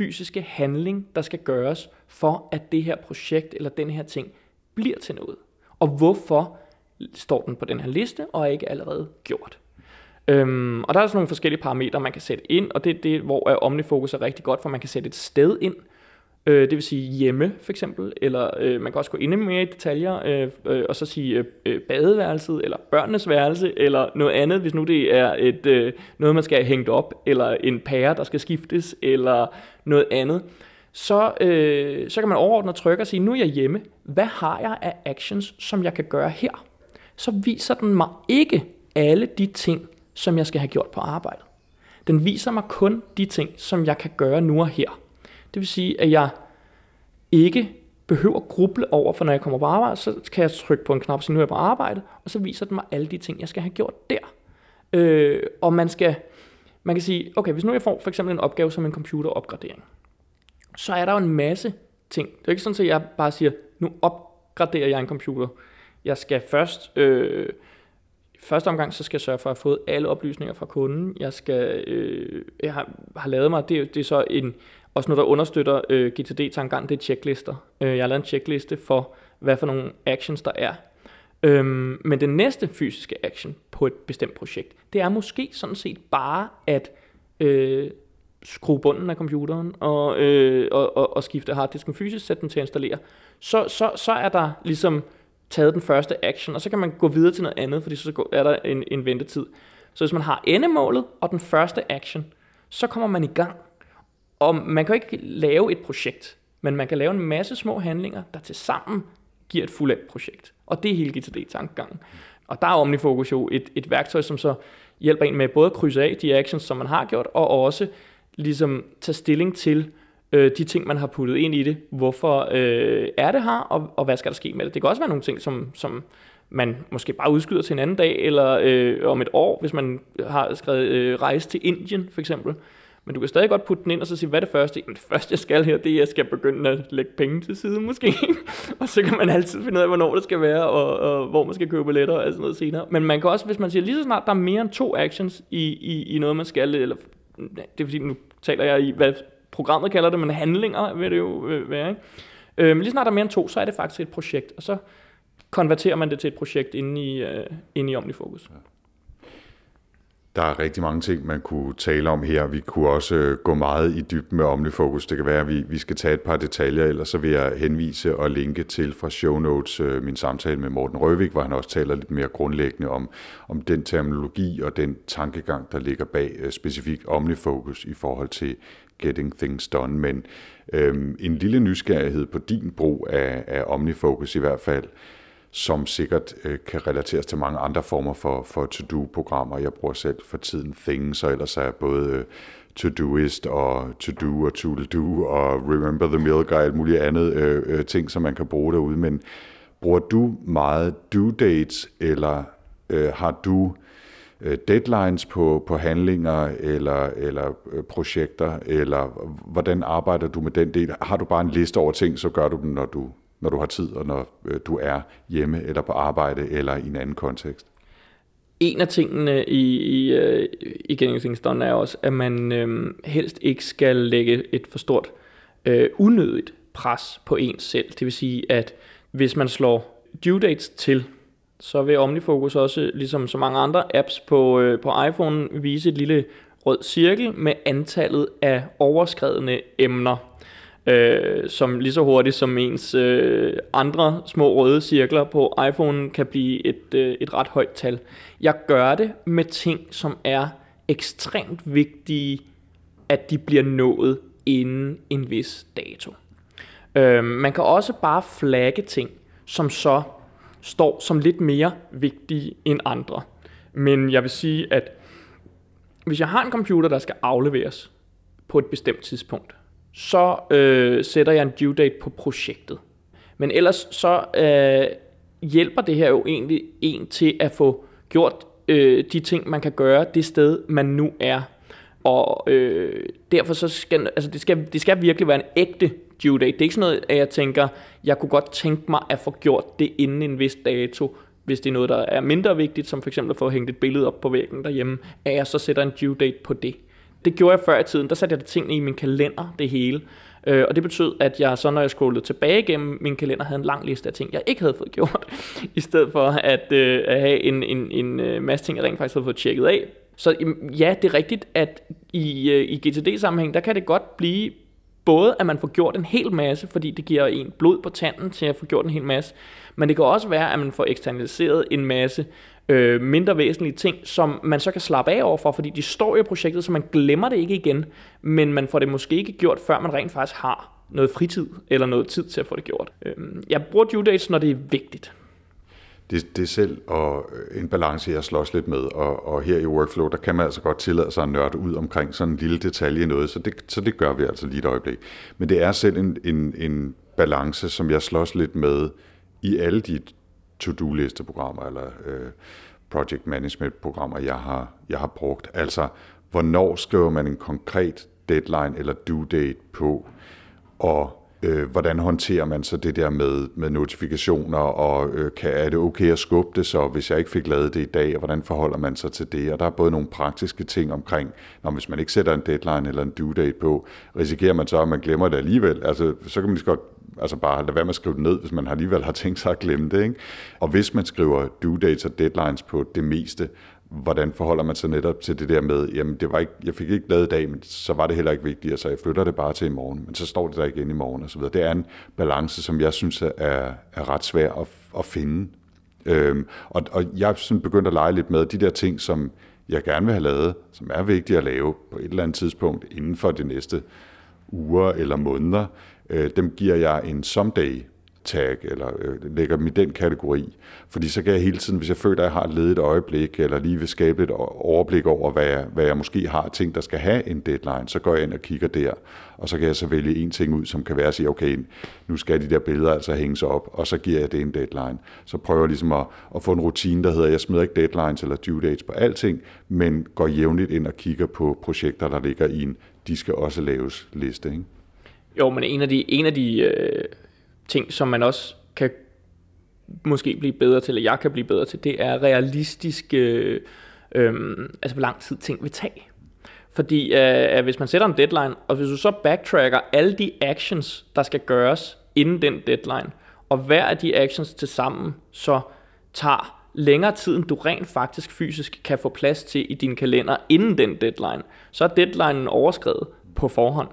fysiske handling, der skal gøres, for at det her projekt eller den her ting bliver til noget og hvorfor står den på den her liste, og er ikke allerede gjort. Øhm, og der er sådan nogle forskellige parametre, man kan sætte ind, og det er det, hvor øh, OmniFocus er rigtig godt, for man kan sætte et sted ind, øh, det vil sige hjemme for eksempel, eller øh, man kan også gå ind mere i detaljer, øh, øh, og så sige øh, øh, badeværelset, eller børnenes værelse, eller noget andet, hvis nu det er et, øh, noget, man skal have hængt op, eller en pære, der skal skiftes, eller noget andet, så, øh, så kan man overordnet trykke og sige, nu er jeg hjemme, hvad har jeg af actions, som jeg kan gøre her? Så viser den mig ikke alle de ting, som jeg skal have gjort på arbejdet. Den viser mig kun de ting, som jeg kan gøre nu og her. Det vil sige, at jeg ikke behøver at gruble over, for når jeg kommer på arbejde, så kan jeg trykke på en knap, så nu er jeg på arbejde, og så viser den mig alle de ting, jeg skal have gjort der. Øh, og man skal, man kan sige, okay, hvis nu jeg får for eksempel en opgave som en computeropgradering, så er der jo en masse ting. Det er ikke sådan, at jeg bare siger, nu opgraderer jeg en computer. Jeg skal først, øh, første omgang, så skal jeg sørge for at have fået alle oplysninger fra kunden. Jeg skal, øh, jeg har, har lavet mig, det, det er så en, også noget, der understøtter øh, GTD-tankegang, det er checklister. Øh, jeg har lavet en checkliste for, hvad for nogle actions der er. Øhm, men den næste fysiske action på et bestemt projekt, det er måske sådan set bare at øh, skrue bunden af computeren og, øh, og, og, og skifte harddisken fysisk, sætte den til at installere. Så, så, så er der ligesom taget den første action, og så kan man gå videre til noget andet, fordi så er der en, en ventetid. Så hvis man har endemålet og den første action, så kommer man i gang. Og man kan jo ikke lave et projekt, men man kan lave en masse små handlinger, der til sammen giver et fuldt projekt. Og det er hele GTD-tankegangen. Og der er OmniFocus jo et, et værktøj, som så hjælper en med både at krydse af de actions, som man har gjort, og også ligesom tage stilling til øh, de ting, man har puttet ind i det. Hvorfor øh, er det her, og, og hvad skal der ske med det? Det kan også være nogle ting, som, som man måske bare udskyder til en anden dag, eller øh, om et år, hvis man har skrevet øh, rejse til Indien for eksempel. Men du kan stadig godt putte den ind og så sige, hvad er det første? Jamen det første, jeg skal her, det er, at jeg skal begynde at lægge penge til side måske. og så kan man altid finde ud af, hvornår det skal være, og, og hvor man skal købe billetter og sådan noget senere. Men man kan også, hvis man siger, lige så snart der er mere end to actions i, i, i noget, man skal, eller det er fordi, nu taler jeg i, hvad programmet kalder det, men handlinger vil det jo øh, være. Ikke? Øh, men lige snart der er mere end to, så er det faktisk et projekt, og så konverterer man det til et projekt inde i, øh, inde i OmniFocus. Ja. Der er rigtig mange ting, man kunne tale om her. Vi kunne også øh, gå meget i dybden med OmniFocus. Det kan være, at vi, vi skal tage et par detaljer, ellers så vil jeg henvise og linke til fra show notes øh, min samtale med Morten Røvik, hvor han også taler lidt mere grundlæggende om, om den terminologi og den tankegang, der ligger bag øh, specifikt OmniFocus i forhold til getting things done. Men øhm, en lille nysgerrighed på din brug af, af OmniFocus i hvert fald som sikkert øh, kan relateres til mange andre former for, for to-do-programmer. Jeg bruger selv for tiden Things, og ellers er både øh, To-Doist og To-Do og To-Do og Remember the Milk og alt muligt andet øh, øh, ting, som man kan bruge derude. Men bruger du meget due dates, eller øh, har du øh, deadlines på, på handlinger eller, eller øh, projekter, eller hvordan arbejder du med den del? Har du bare en liste over ting, så gør du dem, når du når du har tid, og når øh, du er hjemme eller på arbejde eller i en anden kontekst? En af tingene i, i, øh, i Getting er også, at man øh, helst ikke skal lægge et for stort øh, unødigt pres på ens selv. Det vil sige, at hvis man slår due dates til, så vil OmniFocus også, ligesom så mange andre apps på, øh, på iPhone, vise et lille rød cirkel med antallet af overskredne emner øh, som lige så hurtigt som ens øh, andre små røde cirkler på iPhone kan blive et, øh, et ret højt tal. Jeg gør det med ting, som er ekstremt vigtige, at de bliver nået inden en vis dato. Øh, man kan også bare flagge ting, som så står som lidt mere vigtige end andre. Men jeg vil sige, at hvis jeg har en computer, der skal afleveres på et bestemt tidspunkt, så øh, sætter jeg en due date på projektet. Men ellers så øh, hjælper det her jo egentlig en til at få gjort øh, de ting, man kan gøre det sted, man nu er. Og øh, derfor så skal, altså det skal, det skal virkelig være en ægte due date. Det er ikke sådan noget, at jeg tænker, jeg kunne godt tænke mig at få gjort det inden en vis dato, hvis det er noget, der er mindre vigtigt, som for eksempel at få hængt et billede op på væggen derhjemme, at jeg så sætter en due date på det. Det gjorde jeg før i tiden. Der satte jeg det tingene i min kalender, det hele. Øh, og det betød, at jeg så, når jeg scrollede tilbage igennem min kalender, havde en lang liste af ting, jeg ikke havde fået gjort, i stedet for at, øh, at have en, en, en øh, masse ting, jeg rent faktisk havde fået tjekket af. Så ja, det er rigtigt, at i, øh, i GTD-sammenhæng, der kan det godt blive både, at man får gjort en hel masse, fordi det giver en blod på tanden til at få gjort en hel masse, men det kan også være, at man får eksternaliseret en masse øh, mindre væsentlige ting, som man så kan slappe af overfor, fordi de står i projektet, så man glemmer det ikke igen, men man får det måske ikke gjort, før man rent faktisk har noget fritid, eller noget tid til at få det gjort. Øh, jeg bruger due dates, når det er vigtigt det, det er selv og øh, en balance, jeg slås lidt med, og, og her i Workflow, der kan man altså godt tillade sig at nørde ud omkring sådan en lille detalje noget, så det, så det gør vi altså lige et øjeblik. Men det er selv en, en, en balance, som jeg slås lidt med i alle de to-do-listeprogrammer eller øh, project management-programmer, jeg har, jeg har brugt. Altså, hvornår skriver man en konkret deadline eller due date på, og øh, hvordan håndterer man så det der med, med notifikationer, og øh, kan, er det okay at skubbe det så, hvis jeg ikke fik lavet det i dag, og hvordan forholder man sig til det? Og der er både nogle praktiske ting omkring, når hvis man ikke sætter en deadline eller en due date på, risikerer man så, at man glemmer det alligevel. Altså, så kan man lige godt altså bare lade være med at skrive det ned, hvis man alligevel har tænkt sig at glemme det. Ikke? Og hvis man skriver due dates og deadlines på det meste, hvordan forholder man sig netop til det der med, jamen det var ikke, jeg fik ikke lavet i dag, men så var det heller ikke vigtigt, så jeg flytter det bare til i morgen, men så står det der igen i morgen osv. Det er en balance, som jeg synes er, er ret svær at, at finde. Øhm, og, og jeg er sådan begyndt at lege lidt med de der ting, som jeg gerne vil have lavet, som er vigtige at lave på et eller andet tidspunkt inden for de næste uger eller måneder, øh, dem giver jeg en someday tag, eller øh, lægger dem i den kategori. Fordi så kan jeg hele tiden, hvis jeg føler, at jeg har ledet et øjeblik, eller lige vil skabe et overblik over, hvad jeg, hvad jeg måske har ting, der skal have en deadline, så går jeg ind og kigger der, og så kan jeg så vælge en ting ud, som kan være at sige, okay, nu skal de der billeder altså hænges op, og så giver jeg det en deadline. Så prøver jeg ligesom at, at få en rutine, der hedder, jeg smider ikke deadlines eller due dates på alting, men går jævnligt ind og kigger på projekter, der ligger i en, de skal også laves liste, ikke? Jo, men en af de, en af de øh ting, som man også kan måske blive bedre til, eller jeg kan blive bedre til, det er realistisk, øh, øh, altså hvor lang tid ting vil tage. Fordi øh, hvis man sætter en deadline, og hvis du så backtracker alle de actions, der skal gøres inden den deadline, og hver af de actions til sammen så tager længere tid, end du rent faktisk fysisk kan få plads til i din kalender inden den deadline, så er deadlinen overskrevet på forhånd.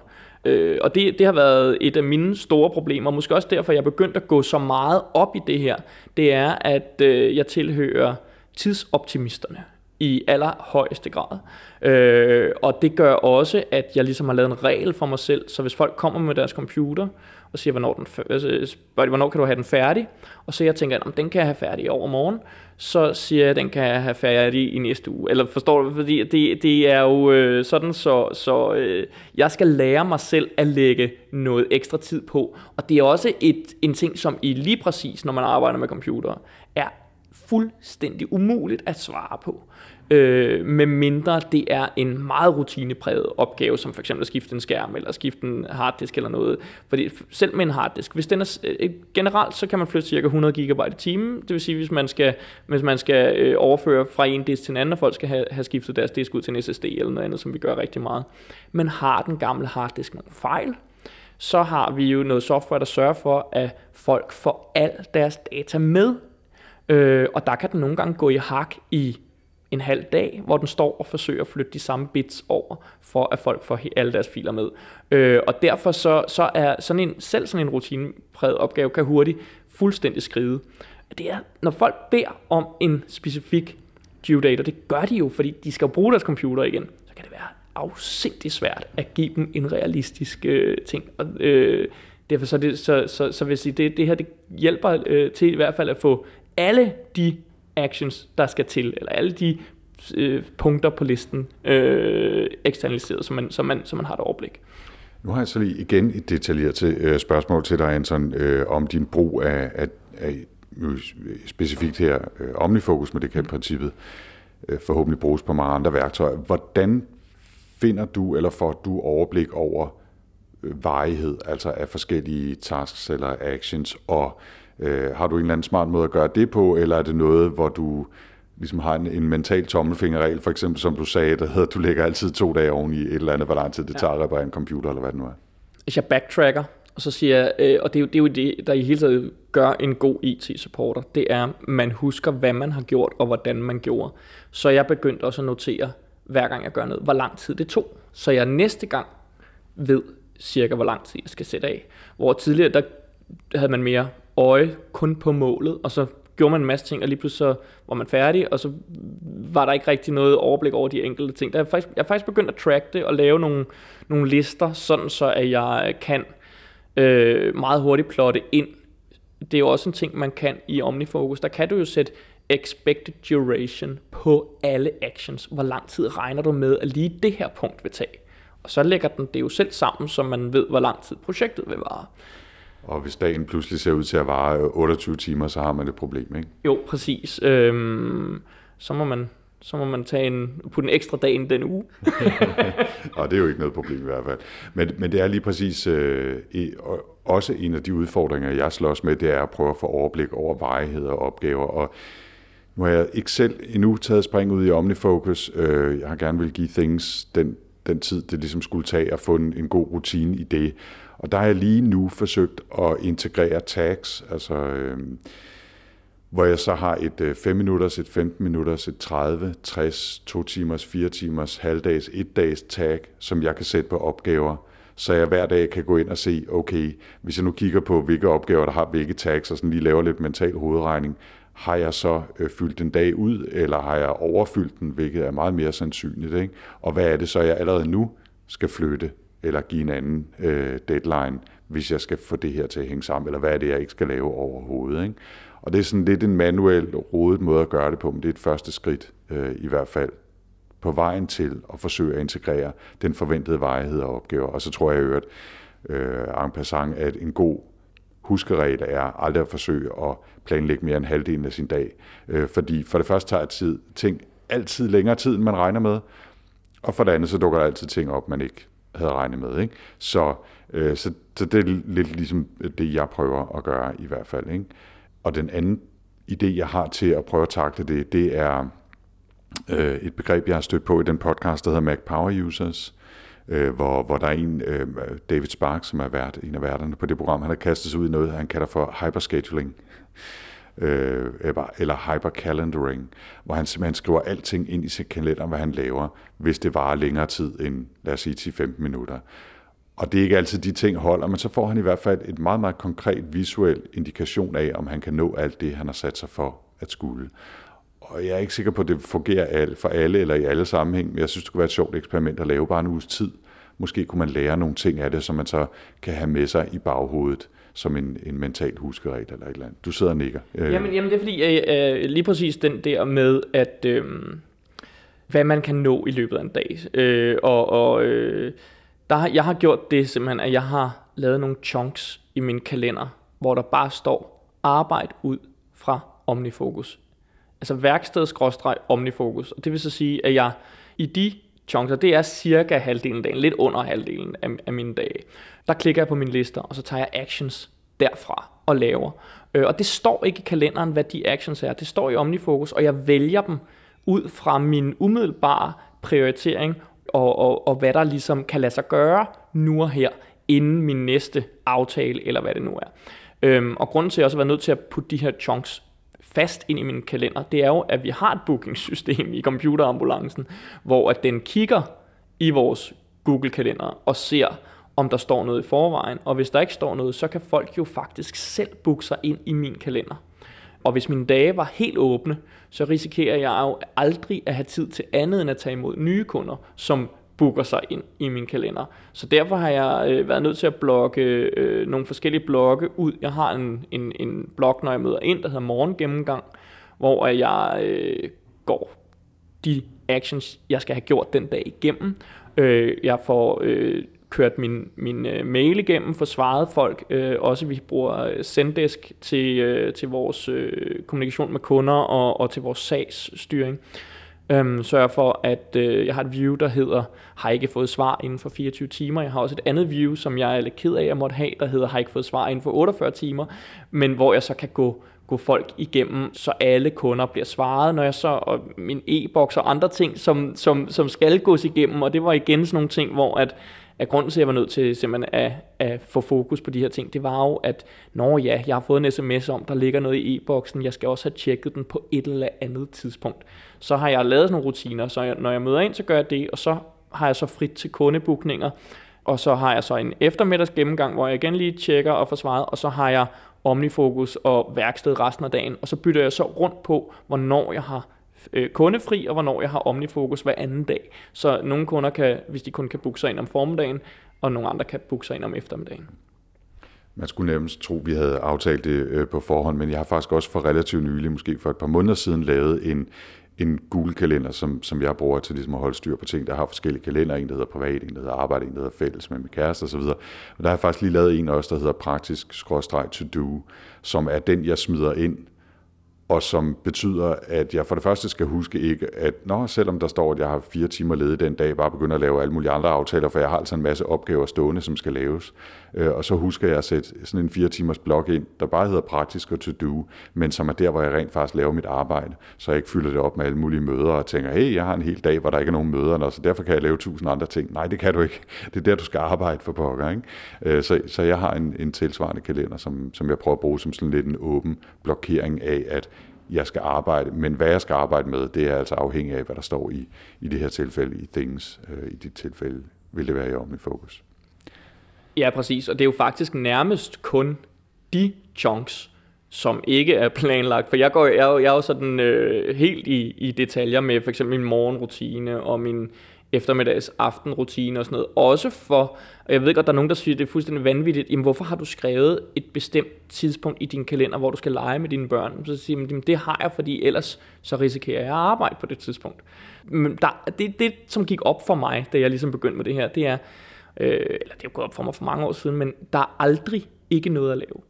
Øh, og det, det har været et af mine store problemer, måske også derfor, jeg er begyndt at gå så meget op i det her, det er, at øh, jeg tilhører tidsoptimisterne i allerhøjeste grad. Øh, og det gør også, at jeg ligesom har lavet en regel for mig selv, så hvis folk kommer med deres computer og siger, hvornår, den, altså, spørger de, hvornår kan du have den færdig, og så jeg tænker, om den kan jeg have færdig i overmorgen, så siger jeg, den kan jeg have færdig i næste uge. Eller forstår du? Fordi det, det er jo øh, sådan, så, så øh, jeg skal lære mig selv at lægge noget ekstra tid på. Og det er også et, en ting, som i lige præcis, når man arbejder med computer, er fuldstændig umuligt at svare på øh, med mindre det er en meget rutinepræget opgave, som for eksempel at skifte en skærm, eller skifte en harddisk eller noget. Fordi selv med en harddisk, hvis den er, øh, generelt så kan man flytte cirka 100 GB i timen, det vil sige, hvis man skal, hvis man skal øh, overføre fra en disk til en anden, og folk skal have, have skiftet deres disk ud til en SSD eller noget andet, som vi gør rigtig meget. Men har den gamle harddisk nogle fejl, så har vi jo noget software, der sørger for, at folk får al deres data med. Øh, og der kan den nogle gange gå i hak i en halv dag, hvor den står og forsøger at flytte de samme bits over, for at folk får alle deres filer med. Øh, og derfor så, så er sådan en, selv sådan en rutinepræget opgave kan hurtigt fuldstændig skride. Det er, når folk beder om en specifik due date, og det gør de jo, fordi de skal bruge deres computer igen, så kan det være afsindigt svært at give dem en realistisk øh, ting. Og, øh, derfor så, det, så, så, så vil jeg sige, det, det her det hjælper øh, til i hvert fald at få alle de actions, der skal til, eller alle de øh, punkter på listen øh, eksternaliseret, så man, så, man, så man har et overblik. Nu har jeg så lige igen et detaljeret til, øh, spørgsmål til dig, Anton, øh, om din brug af, af, af øh, specifikt her øh, Omnifocus med det kan princippet øh, forhåbentlig bruges på mange andre værktøjer. Hvordan finder du eller får du overblik over øh, varighed, altså af forskellige tasks eller actions, og Øh, har du en eller anden smart måde at gøre det på, eller er det noget, hvor du ligesom har en, en mental tommelfingerregel, for eksempel som du sagde, der hedder, du lægger altid to dage oven i et eller andet, hvor lang tid det tager at reparere en computer, eller hvad det nu er? Hvis jeg backtracker, og så siger jeg, øh, og det er, jo, det er jo det, der i hele taget gør en god IT-supporter, det er, man husker, hvad man har gjort, og hvordan man gjorde. Så jeg begyndte også at notere, hver gang jeg gør noget, hvor lang tid det tog. Så jeg næste gang ved, cirka, hvor lang tid jeg skal sætte af. Hvor tidligere, der havde man mere øje kun på målet, og så gjorde man en masse ting, og lige pludselig så var man færdig, og så var der ikke rigtig noget overblik over de enkelte ting. Der er faktisk, jeg er faktisk begyndt at track det og lave nogle, nogle lister, sådan så at jeg kan øh, meget hurtigt plotte ind. Det er jo også en ting, man kan i OmniFocus. Der kan du jo sætte expected duration på alle actions. Hvor lang tid regner du med, at lige det her punkt vil tage? Og så lægger den det jo selv sammen, så man ved, hvor lang tid projektet vil vare. Og hvis dagen pludselig ser ud til at vare 28 timer, så har man et problem, ikke? Jo, præcis. Øhm, så må man så må man tage en, på den ekstra dag den uge. og det er jo ikke noget problem i hvert fald. Men, men det er lige præcis øh, også en af de udfordringer, jeg slås med, det er at prøve at få overblik over vejhed og opgaver. Og nu har jeg ikke selv endnu taget spring ud i OmniFocus. Øh, jeg har gerne vil give things den, den tid, det ligesom skulle tage at få en, en god rutine i det. Og der har jeg lige nu forsøgt at integrere tags, altså øh, hvor jeg så har et øh, 5 minutters, et 15 minutters, et 30, 60, 2 timers, 4 timers, halvdags, 1 dags tag, som jeg kan sætte på opgaver, så jeg hver dag kan gå ind og se, okay, hvis jeg nu kigger på, hvilke opgaver, der har hvilke tags, og sådan lige laver lidt mental hovedregning, har jeg så øh, fyldt en dag ud, eller har jeg overfyldt den, hvilket er meget mere sandsynligt. Ikke? Og hvad er det så, jeg allerede nu skal flytte eller give en anden øh, deadline, hvis jeg skal få det her til at hænge sammen, eller hvad er det, jeg ikke skal lave overhovedet. Ikke? Og det er sådan lidt en manuel, rodet måde at gøre det på, men det er et første skridt øh, i hvert fald på vejen til at forsøge at integrere den forventede vejhed og opgaver. Og så tror jeg øvrigt, øh, en passant, at en god huskeregel er aldrig at forsøge at planlægge mere end halvdelen af sin dag. Øh, fordi for det første tager tid, ting altid længere tid, end man regner med, og for det andet så dukker der altid ting op, man ikke havde regnet med. Ikke? Så, øh, så, så det er lidt ligesom det, jeg prøver at gøre i hvert fald. Ikke? Og den anden idé, jeg har til at prøve at takle det, det er øh, et begreb, jeg har stødt på i den podcast, der hedder Mac Power Users, øh, hvor, hvor der er en, øh, David Spark, som er vært, en af værterne på det program, han har kastet sig ud i noget, han kalder for hyperscheduling øh, eller hypercalendaring, hvor han simpelthen skriver alting ind i sin kalender, hvad han laver, hvis det varer længere tid end, lad os sige, 10-15 minutter. Og det er ikke altid de ting holder, men så får han i hvert fald et meget, meget konkret visuel indikation af, om han kan nå alt det, han har sat sig for at skulle. Og jeg er ikke sikker på, at det fungerer for alle eller i alle sammenhæng, men jeg synes, det kunne være et sjovt eksperiment at lave bare en uges tid. Måske kunne man lære nogle ting af det, som man så kan have med sig i baghovedet som en, en mental huskeregel eller et eller andet. Du sidder og nikker. Øh. Jamen, jamen det er fordi, øh, øh, lige præcis den der med, at øh, hvad man kan nå i løbet af en dag. Øh, og og øh, der, jeg har gjort det simpelthen, at jeg har lavet nogle chunks i min kalender, hvor der bare står arbejde ud fra Omnifocus. Altså værksted Omnifocus. Og det vil så sige, at jeg i de chunks, det er cirka halvdelen af dagen, lidt under halvdelen af, af mine dage. Der klikker jeg på mine lister, og så tager jeg actions derfra og laver. Øh, og det står ikke i kalenderen, hvad de actions er. Det står i OmniFocus, og jeg vælger dem ud fra min umiddelbare prioritering, og, og, og hvad der ligesom kan lade sig gøre nu og her, inden min næste aftale, eller hvad det nu er. Øhm, og grunden til, at jeg også har været nødt til at putte de her chunks fast ind i min kalender, det er jo, at vi har et bookingsystem i computerambulancen, hvor at den kigger i vores Google-kalender og ser, om der står noget i forvejen. Og hvis der ikke står noget, så kan folk jo faktisk selv booke sig ind i min kalender. Og hvis mine dage var helt åbne, så risikerer jeg jo aldrig at have tid til andet end at tage imod nye kunder, som booker sig ind i min kalender. Så derfor har jeg øh, været nødt til at blokke øh, nogle forskellige blokke ud. Jeg har en, en, en blok, når jeg møder ind, der hedder Morgengennemgang, hvor jeg øh, går de actions, jeg skal have gjort den dag igennem. Øh, jeg får øh, kørt min, min øh, mail igennem, for svaret folk. Øh, også vi bruger øh, Zendesk til, øh, til vores øh, kommunikation med kunder og, og til vores sagsstyring. Øhm, sørger for, at øh, jeg har et view, der hedder, har ikke fået svar inden for 24 timer. Jeg har også et andet view, som jeg er lidt ked af at måtte have, der hedder, har ikke fået svar inden for 48 timer, men hvor jeg så kan gå gå folk igennem, så alle kunder bliver svaret, når jeg så, og min e-boks og andre ting, som, som, som skal gås igennem, og det var igen sådan nogle ting, hvor at, at grunden til, at jeg var nødt til simpelthen at, at få fokus på de her ting, det var jo, at når ja, jeg har fået en sms om, der ligger noget i e-boksen, jeg skal også have tjekket den på et eller andet tidspunkt. Så har jeg lavet sådan nogle rutiner, så jeg, når jeg møder ind, så gør jeg det, og så har jeg så frit til kundebookninger, og så har jeg så en eftermiddags gennemgang, hvor jeg igen lige tjekker og får svaret, og så har jeg omnifokus og værksted resten af dagen, og så bytter jeg så rundt på, hvornår jeg har øh, kundefri, og hvornår jeg har omnifokus hver anden dag. Så nogle kunder kan, hvis de kun kan booke sig ind om formiddagen, og nogle andre kan booke sig ind om eftermiddagen. Man skulle nærmest tro, at vi havde aftalt det øh, på forhånd, men jeg har faktisk også for relativt nylig, måske for et par måneder siden, lavet en, en gul kalender, som, som jeg bruger til ligesom at holde styr på ting. Der har forskellige kalender, en der hedder privat, en der hedder arbejde, en der hedder fælles med min kæreste osv. Og der har jeg faktisk lige lavet en også, der hedder praktisk to do, som er den, jeg smider ind og som betyder, at jeg for det første skal huske ikke, at når selvom der står, at jeg har fire timer ledet den dag, bare begynder at lave alle mulige andre aftaler, for jeg har altså en masse opgaver stående, som skal laves. Øh, og så husker jeg at sætte sådan en fire timers blok ind, der bare hedder praktisk og to-do, men som er der, hvor jeg rent faktisk laver mit arbejde, så jeg ikke fylder det op med alle mulige møder og tænker, hey, jeg har en hel dag, hvor der ikke er nogen møder, så derfor kan jeg lave tusind andre ting. Nej, det kan du ikke. Det er der, du skal arbejde for pokker. Ikke? Øh, så, så jeg har en, en tilsvarende kalender, som, som jeg prøver at bruge som sådan lidt en åben blokering af, at jeg skal arbejde, men hvad jeg skal arbejde med, det er altså afhængig af, hvad der står i, i det her tilfælde, i things. Øh, I dit tilfælde vil det være i OmniFocus. Ja, præcis, og det er jo faktisk nærmest kun de chunks, som ikke er planlagt. For jeg, går, jeg, jeg er jo sådan øh, helt i, i detaljer med for eksempel min morgenrutine og min eftermiddags aftenrutine og sådan noget. Også for, og jeg ved godt, der er nogen, der siger, at det er fuldstændig vanvittigt, jamen hvorfor har du skrevet et bestemt tidspunkt i din kalender, hvor du skal lege med dine børn? Så siger man, det har jeg, fordi ellers så risikerer jeg at arbejde på det tidspunkt. Men der, det, det, som gik op for mig, da jeg ligesom begyndte med det her, det er, øh, eller det er gået op for mig for mange år siden, men der er aldrig ikke noget at lave.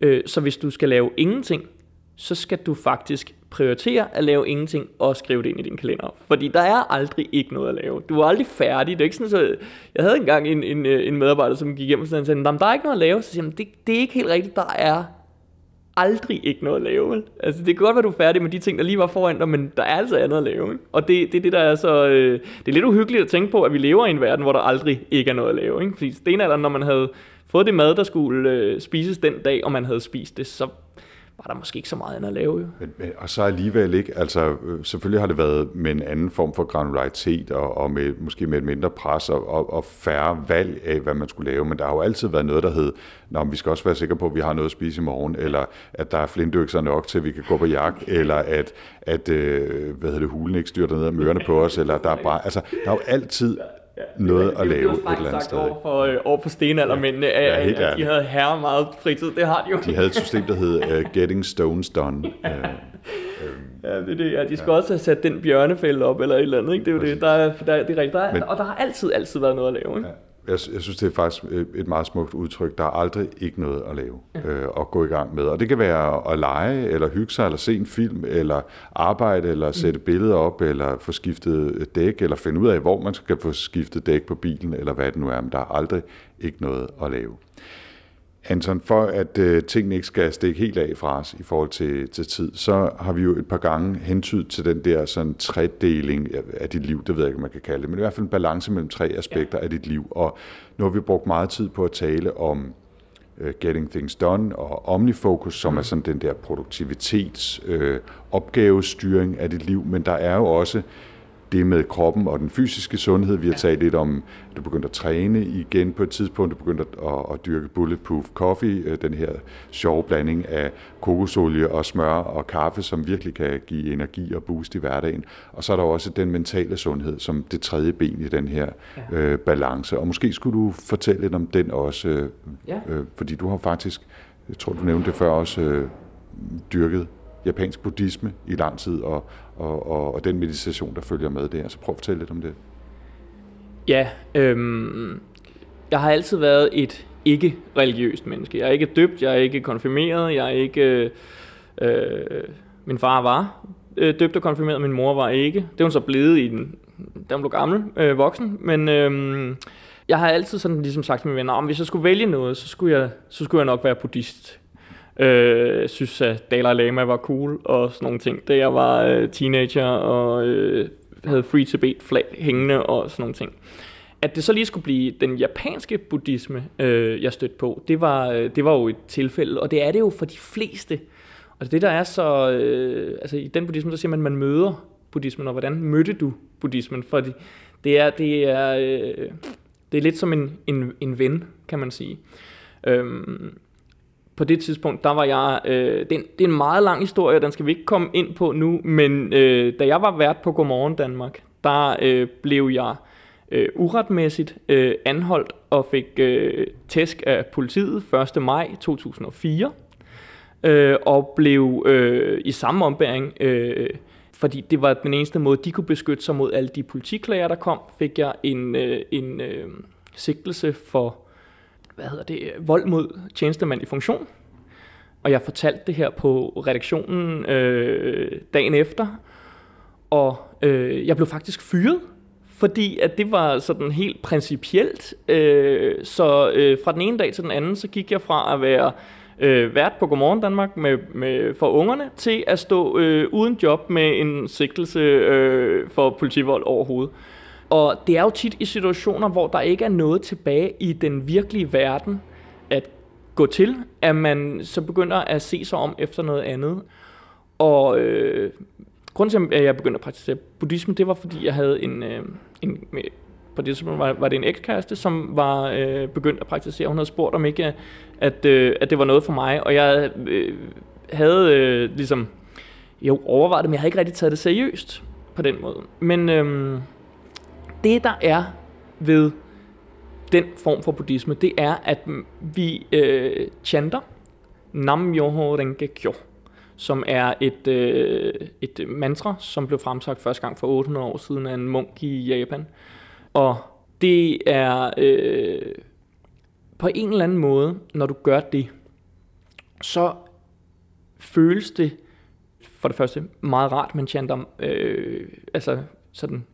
Øh, så hvis du skal lave ingenting, så skal du faktisk prioritere at lave ingenting og skrive det ind i din kalender. Fordi der er aldrig ikke noget at lave. Du er aldrig færdig. Det er ikke sådan, så jeg havde engang en, en, øh, en medarbejder, som gik hjem og sagde, der er ikke noget at lave. Så siger jeg, det, det er ikke helt rigtigt. Der er aldrig ikke noget at lave. Vel? Altså, det kan godt være, du er færdig med de ting, der lige var foran dig, men der er altså andet at lave. Ikke? Og det, det er det, der er så... Øh, det er lidt uhyggeligt at tænke på, at vi lever i en verden, hvor der aldrig ikke er noget at lave. Ikke? Fordi stenalderen, når man havde fået det mad, der skulle øh, spises den dag, og man havde spist det, så var der måske ikke så meget andet at lave. Jo. Men, men, og så alligevel ikke, altså øh, selvfølgelig har det været med en anden form for granularitet, og, og med, måske med et mindre pres og, og, og færre valg af, hvad man skulle lave, men der har jo altid været noget, der hed, Nå, vi skal også være sikre på, at vi har noget at spise i morgen, eller at der er flintøkser nok til, at vi kan gå på jagt, eller at, at øh, hvad hedder det, hulen ikke styrter ned af mørerne på os, eller der er bare, altså, der er jo altid ja, noget at lave et eller andet sted. Over for, øh, over for stenaldermændene, ja, ja, at, at de havde herre meget fritid. Det har de jo. De havde et system, der hed uh, Getting Stones Done. Uh, Ja, det er det. Ja, de skulle ja. også have sat den bjørnefælde op, eller et eller andet. Ikke? Det er jo det. Der er, der, det er rigtigt. Der er, Men, og der har altid, altid været noget at lave. Ikke? Ja jeg, jeg synes, det er faktisk et meget smukt udtryk. Der er aldrig ikke noget at lave øh, og gå i gang med. Og det kan være at lege, eller hygge sig, eller se en film, eller arbejde, eller mm. sætte billeder op, eller få skiftet dæk, eller finde ud af, hvor man skal få skiftet dæk på bilen, eller hvad det nu er. Men der er aldrig ikke noget at lave. Anton, for at øh, tingene ikke skal stikke helt af fra os i forhold til, til tid, så har vi jo et par gange hentydet til den der sådan tredeling af dit liv, det ved jeg ikke, man kan kalde det, men i hvert fald en balance mellem tre aspekter ja. af dit liv. Og nu har vi brugt meget tid på at tale om uh, Getting Things Done og Omnifocus, som mm. er sådan den der produktivitets øh, opgavestyring af dit liv, men der er jo også det med kroppen og den fysiske sundhed. Vi har talt lidt om, at du begyndte at træne igen på et tidspunkt. Du begyndte at, at dyrke bulletproof coffee, øh, den her sjove blanding af kokosolie og smør og kaffe, som virkelig kan give energi og boost i hverdagen. Og så er der også den mentale sundhed som det tredje ben i den her ja. øh, balance. Og måske skulle du fortælle lidt om den også, øh, ja. øh, fordi du har faktisk, jeg tror du nævnte det før også, øh, dyrket japansk buddhisme i lang tid, og, og, og, og den meditation, der følger med det. Så prøv at fortælle lidt om det. Ja, øhm, jeg har altid været et ikke-religiøst menneske. Jeg er ikke døbt, jeg er ikke konfirmeret, jeg er ikke... Øh, øh min far var øh, døbt og konfirmeret, min mor var ikke. Det er hun så blevet i den, da hun blev gammel, øh, voksen. Men øh, jeg har altid sådan ligesom sagt til mine venner, om hvis jeg skulle vælge noget, så skulle jeg, så skulle jeg nok være buddhist. Øh, synes, at Dalai Lama var cool og sådan nogle ting. Da jeg var øh, teenager og øh, havde Free Tibet flag hængende og sådan nogle ting. At det så lige skulle blive den japanske buddhisme, øh, jeg stødte på, det var, øh, det var jo et tilfælde, og det er det jo for de fleste. Og det der er så, øh, altså i den buddhisme, så siger man, at man møder buddhismen, og hvordan mødte du buddhismen? For det er, det er øh, Det er lidt som en, en, en ven, kan man sige. Øhm, på det tidspunkt, der var jeg, øh, det, er en, det er en meget lang historie, den skal vi ikke komme ind på nu, men øh, da jeg var vært på Godmorgen Danmark, der øh, blev jeg øh, uretmæssigt øh, anholdt og fik øh, tæsk af politiet 1. maj 2004, øh, og blev øh, i samme ombæring, øh, fordi det var den eneste måde, de kunne beskytte sig mod alle de politiklager, der kom, fik jeg en, øh, en øh, sigtelse for hvad hedder det, vold mod tjenestemand i funktion. Og jeg fortalte det her på redaktionen øh, dagen efter, og øh, jeg blev faktisk fyret, fordi at det var sådan helt principielt. Øh, så øh, fra den ene dag til den anden, så gik jeg fra at være øh, vært på Godmorgen Danmark med, med, for ungerne, til at stå øh, uden job med en sigtelse øh, for politivold overhovedet. Og det er jo tit i situationer, hvor der ikke er noget tilbage i den virkelige verden at gå til, at man så begynder at se sig om efter noget andet. Og øh, grunden til, at jeg begyndte at praktisere buddhisme, det var, fordi jeg havde en, øh, en på det tidspunkt var, var det en ekskæreste, som var øh, begyndt at praktisere. Hun havde spurgt om ikke, at, øh, at det var noget for mig, og jeg øh, havde øh, ligesom jo overvejet det, men jeg havde ikke rigtig taget det seriøst på den måde. Men øh, det, der er ved den form for buddhisme, det er, at vi øh, chanter Nam Myoho Renge Kyo, som er et, øh, et mantra, som blev fremsagt første gang for 800 år siden af en munk i Japan. Og det er øh, på en eller anden måde, når du gør det, så føles det for det første meget rart, man chanter øh, altså sådan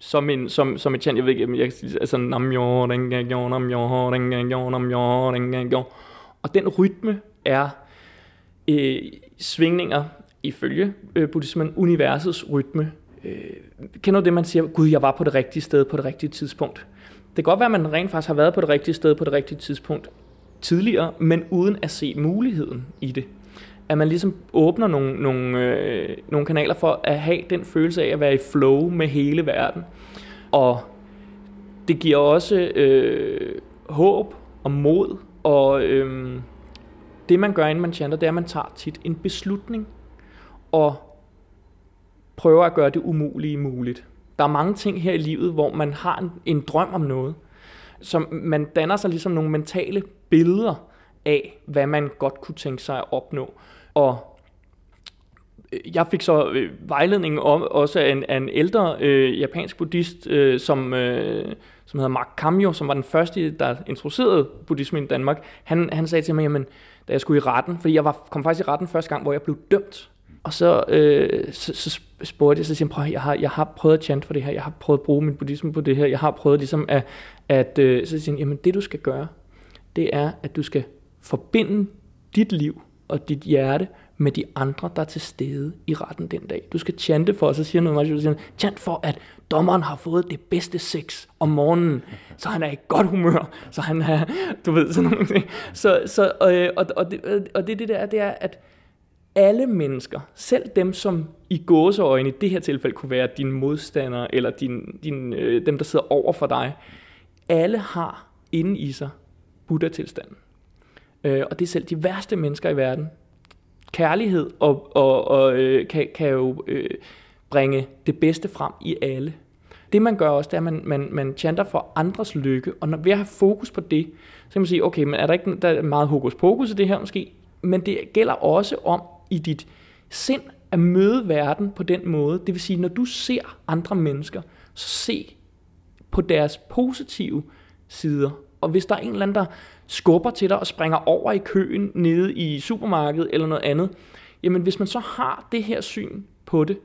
som en, som, som et chant, jeg ved ikke, jeg kan sige, altså ring rengajo, namjo, rengajo, ring, rengajo. Og den rytme er øh, svingninger ifølge øh, buddhismen, universets rytme. Øh, kender du det, man siger, gud, jeg var på det rigtige sted på det rigtige tidspunkt. Det kan godt være, at man rent faktisk har været på det rigtige sted på det rigtige tidspunkt tidligere, men uden at se muligheden i det at man ligesom åbner nogle, nogle, øh, nogle kanaler for at have den følelse af at være i flow med hele verden. Og det giver også øh, håb og mod, og øh, det man gør, inden man chanter, det er, at man tager tit en beslutning, og prøver at gøre det umulige muligt. Der er mange ting her i livet, hvor man har en, en drøm om noget, som man danner sig ligesom nogle mentale billeder af, hvad man godt kunne tænke sig at opnå. Og øh, jeg fik så øh, vejledning om, også af en, af en ældre øh, japansk buddhist, øh, som, øh, som hedder Mark Kamyo, som var den første, der introducerede buddhismen i Danmark. Han, han sagde til mig, jamen, da jeg skulle i retten, fordi jeg var, kom faktisk i retten første gang, hvor jeg blev dømt. Og så, øh, så, så spurgte jeg, så siger jeg, jeg har, jeg har prøvet at chante for det her, jeg har prøvet at bruge min buddhisme på det her, jeg har prøvet ligesom at, at øh, så siger jeg, jamen det du skal gøre, det er, at du skal forbinde dit liv og dit hjerte med de andre, der er til stede i retten den dag. Du skal chante for, og så siger noget meget siger, chant for, at dommeren har fået det bedste sex om morgenen, så han er i godt humør, så han er, du ved, sådan nogle ting. Så, så, øh, og, og, det, øh, og det, det der det er, at alle mennesker, selv dem, som i gåseøjne i det her tilfælde kunne være dine modstandere, eller din, din, øh, dem, der sidder over for dig, alle har inde i sig Buddha-tilstanden. Øh, og det er selv de værste mennesker i verden. Kærlighed og, og, og øh, kan, kan jo øh, bringe det bedste frem i alle. Det man gør også, det er, at man, man, man chanter for andres lykke, og når, ved at have fokus på det, så kan man sige, okay, men er der ikke der er meget hokus pokus i det her måske? Men det gælder også om i dit sind at møde verden på den måde. Det vil sige, når du ser andre mennesker, så se på deres positive sider. Og hvis der er en eller anden, der skubber til dig og springer over i køen nede i supermarkedet eller noget andet, jamen hvis man så har det her syn på det,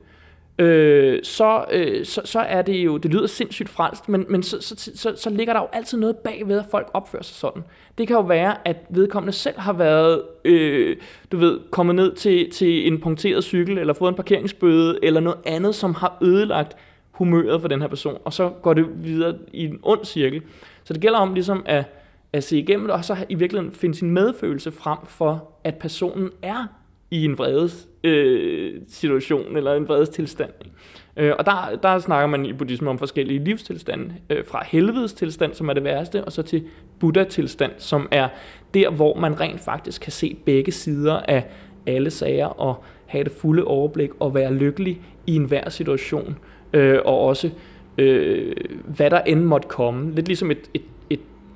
øh, så, øh, så, så er det jo, det lyder sindssygt frelst, men, men så, så, så, så ligger der jo altid noget bagved, at folk opfører sig sådan. Det kan jo være, at vedkommende selv har været, øh, du ved, kommet ned til, til en punkteret cykel, eller fået en parkeringsbøde, eller noget andet, som har ødelagt humøret for den her person, og så går det videre i en ond cirkel. Så det gælder om ligesom at at se igennem det, og så i virkeligheden finde sin medfølelse frem for, at personen er i en vredes øh, situation, eller en vredes tilstand. Øh, og der, der snakker man i buddhismen om forskellige livstilstande. Øh, fra helvedes tilstand, som er det værste, og så til Buddha-tilstand, som er der, hvor man rent faktisk kan se begge sider af alle sager og have det fulde overblik og være lykkelig i enhver situation. Øh, og også øh, hvad der end måtte komme. Lidt ligesom et, et, et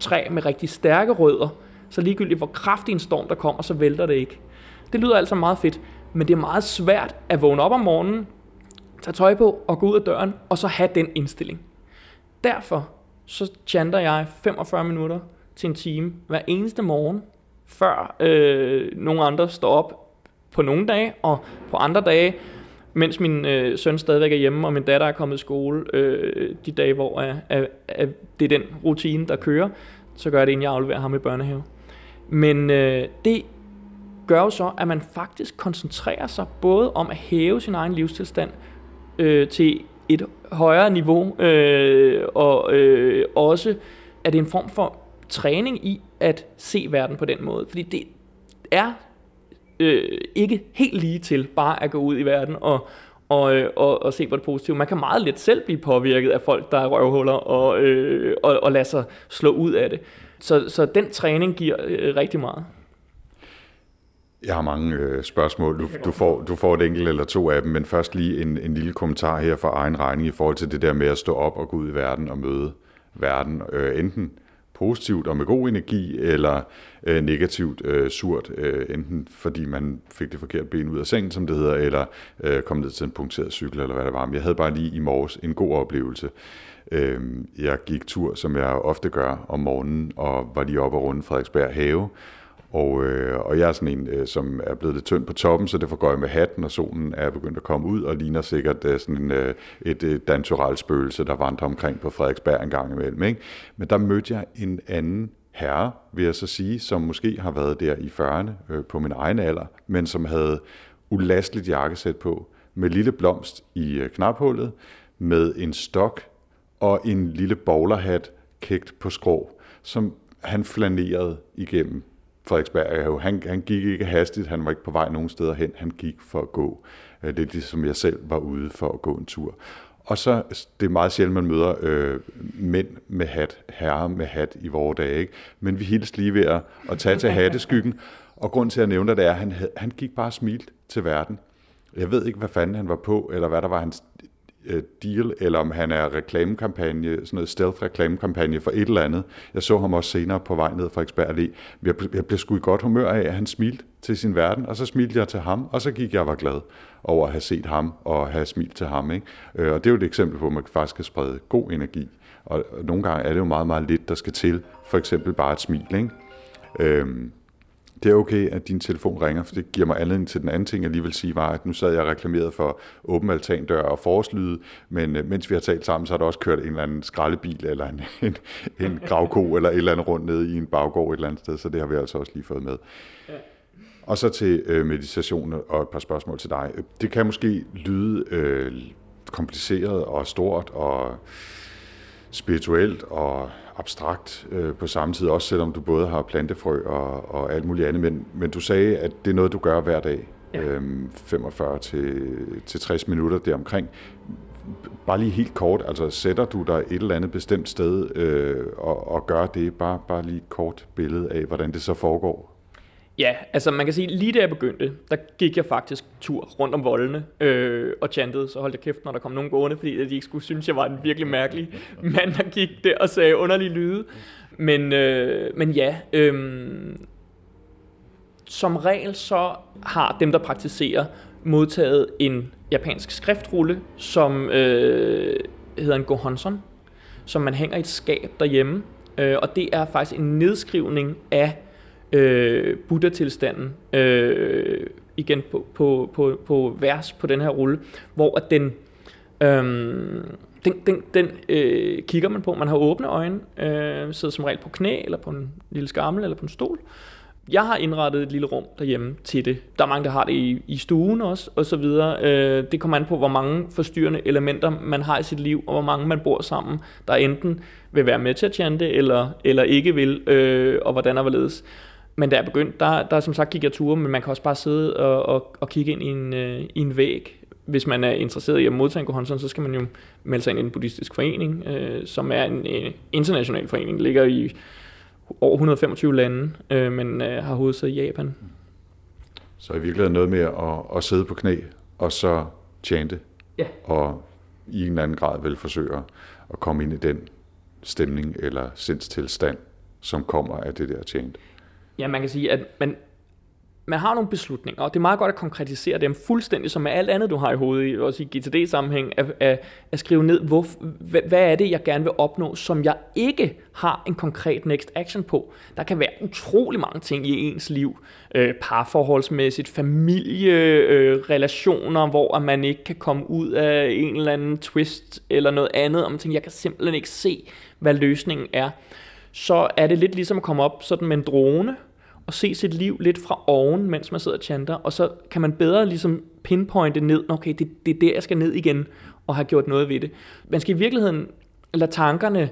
træ med rigtig stærke rødder, så ligegyldigt hvor kraftig en storm der kommer, så vælter det ikke. Det lyder altså meget fedt, men det er meget svært at vågne op om morgenen, tage tøj på og gå ud af døren, og så have den indstilling. Derfor så chanter jeg 45 minutter til en time hver eneste morgen, før øh, nogle andre står op på nogle dage, og på andre dage, mens min øh, søn stadigvæk er hjemme, og min datter er kommet i skole, øh, de dage, hvor er, er, er, det er den rutine, der kører, så gør jeg det, inden jeg afleverer ham i børnehave. Men øh, det gør jo så, at man faktisk koncentrerer sig både om at hæve sin egen livstilstand øh, til et højere niveau, øh, og øh, også at det er en form for træning i at se verden på den måde. Fordi det er øh, ikke helt lige til bare at gå ud i verden og, og, øh, og, og se på det positive. Man kan meget let selv blive påvirket af folk, der er røvhuller, og, øh, og, og lade sig slå ud af det. Så, så den træning giver øh, rigtig meget. Jeg har mange øh, spørgsmål. Du, du, får, du får et enkelt eller to af dem, men først lige en, en lille kommentar her fra egen regning i forhold til det der med at stå op og gå ud i verden og møde verden. Øh, enten positivt og med god energi, eller øh, negativt øh, surt, øh, enten fordi man fik det forkerte ben ud af sengen, som det hedder, eller øh, kom ned til en punkteret cykel, eller hvad det var. Men jeg havde bare lige i morges en god oplevelse. Øh, jeg gik tur, som jeg ofte gør om morgenen, og var lige oppe og runde Frederiksberg Have, og, øh, og jeg er sådan en, øh, som er blevet lidt tynd på toppen, så det får jeg med hatten, og solen er begyndt at komme ud, og ligner sikkert øh, sådan en, øh, et et dantural spøgelse, der vandrer omkring på Frederiksberg en gang imellem. Ikke? Men der mødte jeg en anden herre, vil jeg så sige, som måske har været der i 40'erne øh, på min egen alder, men som havde ulastligt jakkesæt på, med lille blomst i øh, knaphullet, med en stok og en lille bowlerhat kægt på skrå, som han flanerede igennem Frederiksberg. Han, han gik ikke hastigt, han var ikke på vej nogen steder hen, han gik for at gå. Øh, det er ligesom jeg selv var ude for at gå en tur. Og så, det er meget sjældent, man møder øh, mænd med hat, herrer med hat i vores dage, ikke? men vi hilste lige ved at, at tage til hatteskyggen. Og grund til at nævne det er, at han, han gik bare smilt til verden. Jeg ved ikke, hvad fanden han var på, eller hvad der var hans Øh, deal, eller om han er reklamekampagne, sådan noget stealth-reklamekampagne for et eller andet. Jeg så ham også senere på vej ned fra Eksberg Allé. Jeg, jeg blev sgu i godt humør af, at han smilte til sin verden, og så smilte jeg til ham, og så gik jeg og var glad over at have set ham og have smilt til ham. Ikke? Øh, og det er jo et eksempel på, at man faktisk kan sprede god energi. Og nogle gange er det jo meget, meget lidt, der skal til. For eksempel bare et smil. Ikke? Øhm, det er okay, at din telefon ringer, for det giver mig anledning til den anden ting, jeg lige vil sige, var, at nu sad jeg reklameret for åben altandør og forårslyde, men øh, mens vi har talt sammen, så har der også kørt en eller anden skraldebil, eller en, en, en gravko, eller et eller andet rundt nede i en baggård et eller andet sted, så det har vi altså også lige fået med. Ja. Og så til øh, meditation og et par spørgsmål til dig. Det kan måske lyde øh, kompliceret og stort og spirituelt og abstrakt øh, på samme tid, også selvom du både har plantefrø og, og alt muligt andet, men, men du sagde, at det er noget, du gør hver dag, ja. øhm, 45 til, til 60 minutter deromkring. Bare lige helt kort, altså sætter du dig et eller andet bestemt sted øh, og, og gør det, bare, bare lige et kort billede af, hvordan det så foregår? Ja, altså man kan sige, lige da jeg begyndte, der gik jeg faktisk tur rundt om voldene øh, og chantede, så holdt jeg kæft, når der kom nogen gående, fordi de ikke skulle synes, jeg var en virkelig mærkelig mand, der gik der og sagde underlige lyde. Men, øh, men ja, øh, som regel så har dem, der praktiserer, modtaget en japansk skriftrulle, som øh, hedder en gohonson, som man hænger i et skab derhjemme. Øh, og det er faktisk en nedskrivning af øh, Buddha-tilstanden øh, igen på, på, på, på vers på den her rulle, hvor at den, øh, den, den, den øh, kigger man på, man har åbne øjne, øh, sidder som regel på knæ, eller på en lille skammel, eller på en stol. Jeg har indrettet et lille rum derhjemme til det. Der er mange, der har det i, i stuen også, og så videre. Øh, det kommer an på, hvor mange forstyrrende elementer man har i sit liv, og hvor mange man bor sammen, der enten vil være med til at chante, eller, eller ikke vil, øh, og hvordan og hvorledes. Men da jeg begyndte, der, der som sagt gik jeg ture, men man kan også bare sidde og, og, og kigge ind i en, øh, i en væg, hvis man er interesseret i at modtage en Gohonson, så skal man jo melde sig ind i en buddhistisk forening, øh, som er en øh, international forening, Den ligger i over 125 lande, øh, men øh, har hovedsæde i Japan. Så i virkeligheden noget med at, at sidde på knæ, og så chante, Ja. og i en eller anden grad vil forsøge at komme ind i den stemning eller sindstilstand, som kommer af det der chant. Ja, man kan sige, at man, man har nogle beslutninger, og det er meget godt at konkretisere dem fuldstændig, som med alt andet, du har i hovedet, også i GTD-sammenhæng, at, at, at skrive ned, hvor, hvad, hvad er det, jeg gerne vil opnå, som jeg ikke har en konkret next action på. Der kan være utrolig mange ting i ens liv, øh, parforholdsmæssigt, familie, øh, relationer, hvor man ikke kan komme ud af en eller anden twist eller noget andet, og man tænker, jeg kan simpelthen ikke se, hvad løsningen er. Så er det lidt ligesom at komme op sådan med en drone, og se sit liv lidt fra oven, mens man sidder og chanter, og så kan man bedre ligesom pinpointe ned, okay, det, det er der, jeg skal ned igen, og have gjort noget ved det. Man skal i virkeligheden lade tankerne,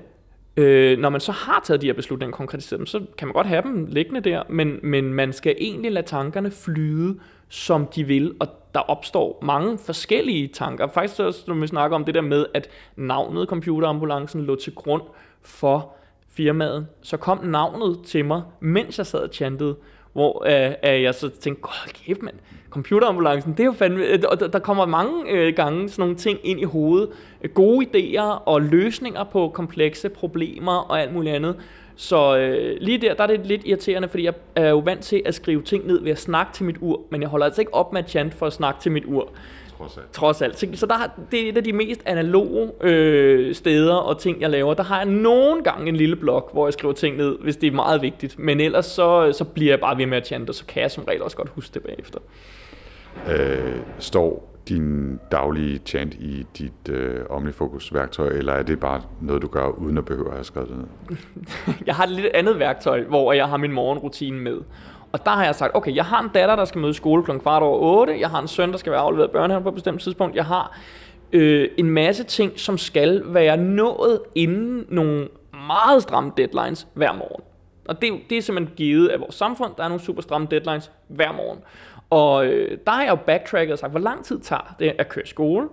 øh, når man så har taget de her beslutninger konkretiseret dem, så kan man godt have dem liggende der, men, men man skal egentlig lade tankerne flyde, som de vil, og der opstår mange forskellige tanker. Faktisk også, når vi snakker om det der med, at navnet computerambulancen lå til grund for firmaet, så kom navnet til mig, mens jeg sad og chantede, hvor øh, øh, jeg så tænkte, god kæft mand, computerambulancen, det er jo fandme, øh, der, der kommer mange øh, gange sådan nogle ting ind i hovedet, øh, gode idéer og løsninger på komplekse problemer og alt muligt andet, så øh, lige der, der er det lidt irriterende, fordi jeg er jo vant til at skrive ting ned ved at snakke til mit ur, men jeg holder altså ikke op med at chante for at snakke til mit ur. Trods alt. trods alt. Så, der, har- det er et af de mest analoge øh, steder og ting, jeg laver. Der har jeg nogle gange en lille blok, hvor jeg skriver ting ned, hvis det er meget vigtigt. Men ellers så, så bliver jeg bare ved med at chante, og så kan jeg som regel også godt huske det bagefter. Øh, står din daglige chant i dit øh, OmniFocus-værktøj, eller er det bare noget, du gør, uden at behøve at have skrevet det ned? Jeg har et lidt andet værktøj, hvor jeg har min morgenrutine med. Og der har jeg sagt, okay, jeg har en datter, der skal møde i skole kl. kvart over 8. Jeg har en søn, der skal være afleveret børnehaven på et bestemt tidspunkt. Jeg har øh, en masse ting, som skal være nået inden nogle meget stramme deadlines hver morgen. Og det, det er simpelthen givet af vores samfund. Der er nogle super stramme deadlines hver morgen. Og øh, der har jeg jo backtracket og sagt, hvor lang tid tager det at køre i skole?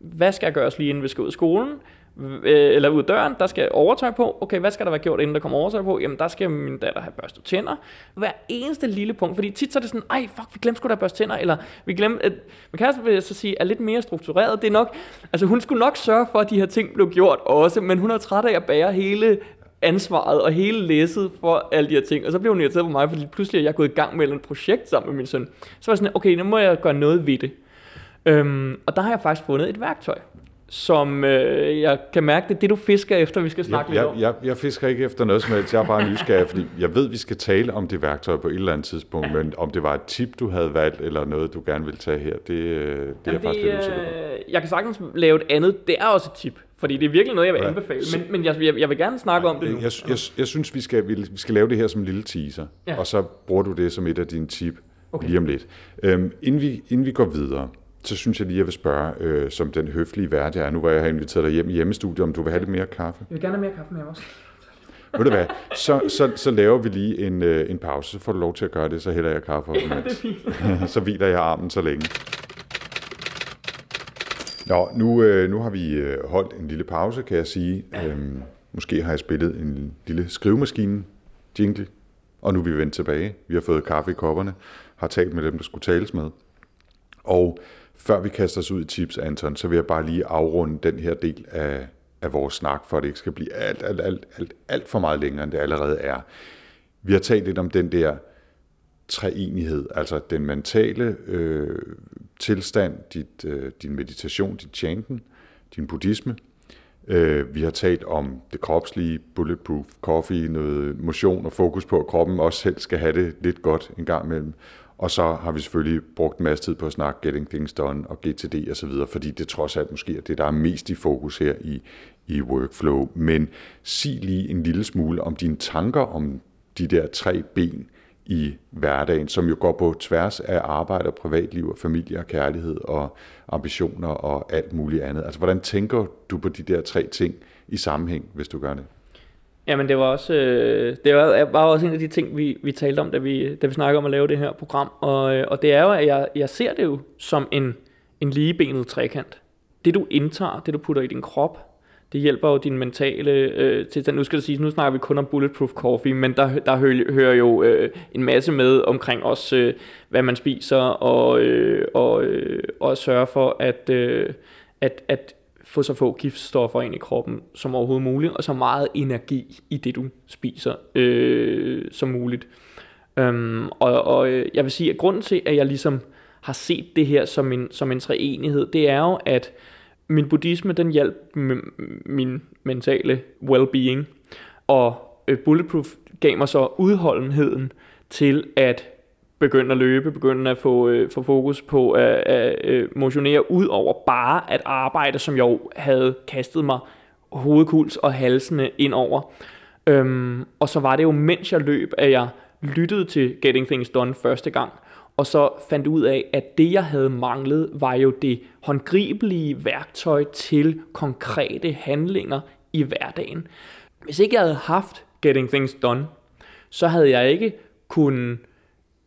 hvad skal jeg gøre lige inden vi skal ud af skolen? Øh, eller ud af døren, der skal overtøj på. Okay, hvad skal der være gjort, inden der kommer overtøj på? Jamen, der skal min datter have børstet tænder. Hver eneste lille punkt, fordi tit så er det sådan, ej, fuck, vi glemte sgu da børste tænder, eller vi glemte, at min kæreste vil jeg så sige, er lidt mere struktureret. Det er nok, altså hun skulle nok sørge for, at de her ting blev gjort også, men hun er træt af at bære hele ansvaret og hele læsset for alle de her ting. Og så blev hun irriteret på mig, fordi pludselig er jeg gået i gang med et projekt sammen med min søn. Så var jeg sådan, okay, nu må jeg gøre noget ved det. Øhm, og der har jeg faktisk fundet et værktøj, som øh, jeg kan mærke, det er det, du fisker efter, vi skal Jeg, snakke lidt jeg, om. jeg, jeg fisker ikke efter noget som helst. Jeg er bare nysgerrig, fordi jeg ved, vi skal tale om det værktøj på et eller andet tidspunkt, men om det var et tip, du havde valgt, eller noget, du gerne ville tage her, det, øh, det er jeg faktisk lidt usikker på. øh, jeg kan sagtens lave et andet. Det er også et tip, fordi det er virkelig noget, jeg vil Ja. anbefale. Men, men jeg, jeg, jeg vil gerne snakke om det nu. Jeg, jeg, jeg synes, vi skal, vi skal lave det her som en lille teaser, Ja. ja. og så bruger du det som et af dine tip okay. lige om lidt. Øhm, inden, vi, inden vi går videre, så synes jeg lige, jeg vil spørge, øh, som den høflige vært jeg er, nu hvor jeg har inviteret dig hjem i hjemmestudiet, om du vil have lidt mere kaffe? Jeg vil gerne have mere kaffe med også. Ved du hvad, så, så, så laver vi lige en, øh, en pause, så får du lov til at gøre det, så hælder jeg kaffe op Ja, det er fint. så hviler jeg armen så længe. Nå, nu, øh, nu har vi øh, holdt en lille pause, kan jeg sige. Øhm, måske har jeg spillet en lille skrivemaskine jingle, og nu er vi vendt tilbage. Vi har fået kaffe i kopperne, har talt med dem, der skulle tales med. Og før vi kaster os ud i tips, Anton, så vil jeg bare lige afrunde den her del af, af vores snak, for at det ikke skal blive alt, alt, alt, alt, alt for meget længere, end det allerede er. Vi har talt lidt om den der treenighed, altså den mentale øh, tilstand, dit, øh, din meditation, dit chanten, din buddhisme. Øh, vi har talt om det kropslige, bulletproof coffee, noget motion og fokus på, at kroppen også selv skal have det lidt godt en gang imellem. Og så har vi selvfølgelig brugt en masse tid på at snakke Getting Things Done og GTD og så videre, fordi det trods alt måske er det, der er mest i fokus her i, i workflow. Men sig lige en lille smule om dine tanker om de der tre ben i hverdagen, som jo går på tværs af arbejde og privatliv og familie og kærlighed og ambitioner og alt muligt andet. Altså, hvordan tænker du på de der tre ting i sammenhæng, hvis du gør det? Jamen, det var også, øh, det var, var også en af de ting, vi, vi talte om, da vi, da vi snakkede om at lave det her program. Og, øh, og det er jo, at jeg, jeg ser det jo som en, en ligebenet trekant. Det du indtager, det du putter i din krop, det hjælper jo din mentale øh, tilstand. Nu skal det sige, nu snakker vi kun om bulletproof coffee, men der, der hører, hører jo øh, en masse med omkring også, øh, hvad man spiser, og, øh, og, øh, og sørge for, at, øh, at, at få så få giftstoffer ind i kroppen som overhovedet muligt, og så meget energi i det, du spiser øh, som muligt. Øhm, og, og øh, jeg vil sige, at grunden til, at jeg ligesom har set det her som en, som en treenighed, det er jo, at min buddhisme, den hjalp min mentale well-being, og øh, Bulletproof gav mig så udholdenheden til at begynde at løbe, begynde at få, øh, få fokus på at, at øh, motionere ud over bare at arbejde, som jeg jo havde kastet mig hovedkuls og halsene ind over. Øhm, og så var det jo, mens jeg løb, at jeg lyttede til Getting Things Done første gang, og så fandt ud af, at det jeg havde manglet, var jo det håndgribelige værktøj til konkrete handlinger i hverdagen. Hvis ikke jeg havde haft Getting Things Done, så havde jeg ikke kunnet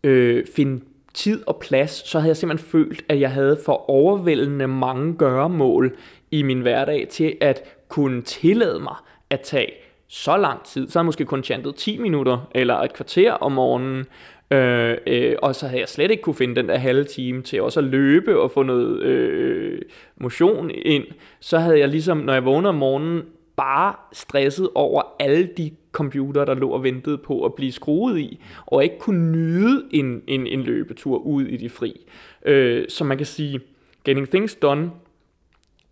øh, finde tid og plads, så havde jeg simpelthen følt, at jeg havde for overvældende mange gøremål i min hverdag til at kunne tillade mig at tage så lang tid. Så havde jeg måske kun chantet 10 minutter eller et kvarter om morgenen, Øh, øh, og så havde jeg slet ikke kunne finde den der halve time til også at løbe og få noget øh, motion ind. Så havde jeg ligesom, når jeg vågnede om morgenen, bare stresset over alle de computer, der lå og ventede på at blive skruet i, og ikke kunne nyde en, en, en løbetur ud i de fri. Øh, så man kan sige, Getting Things Done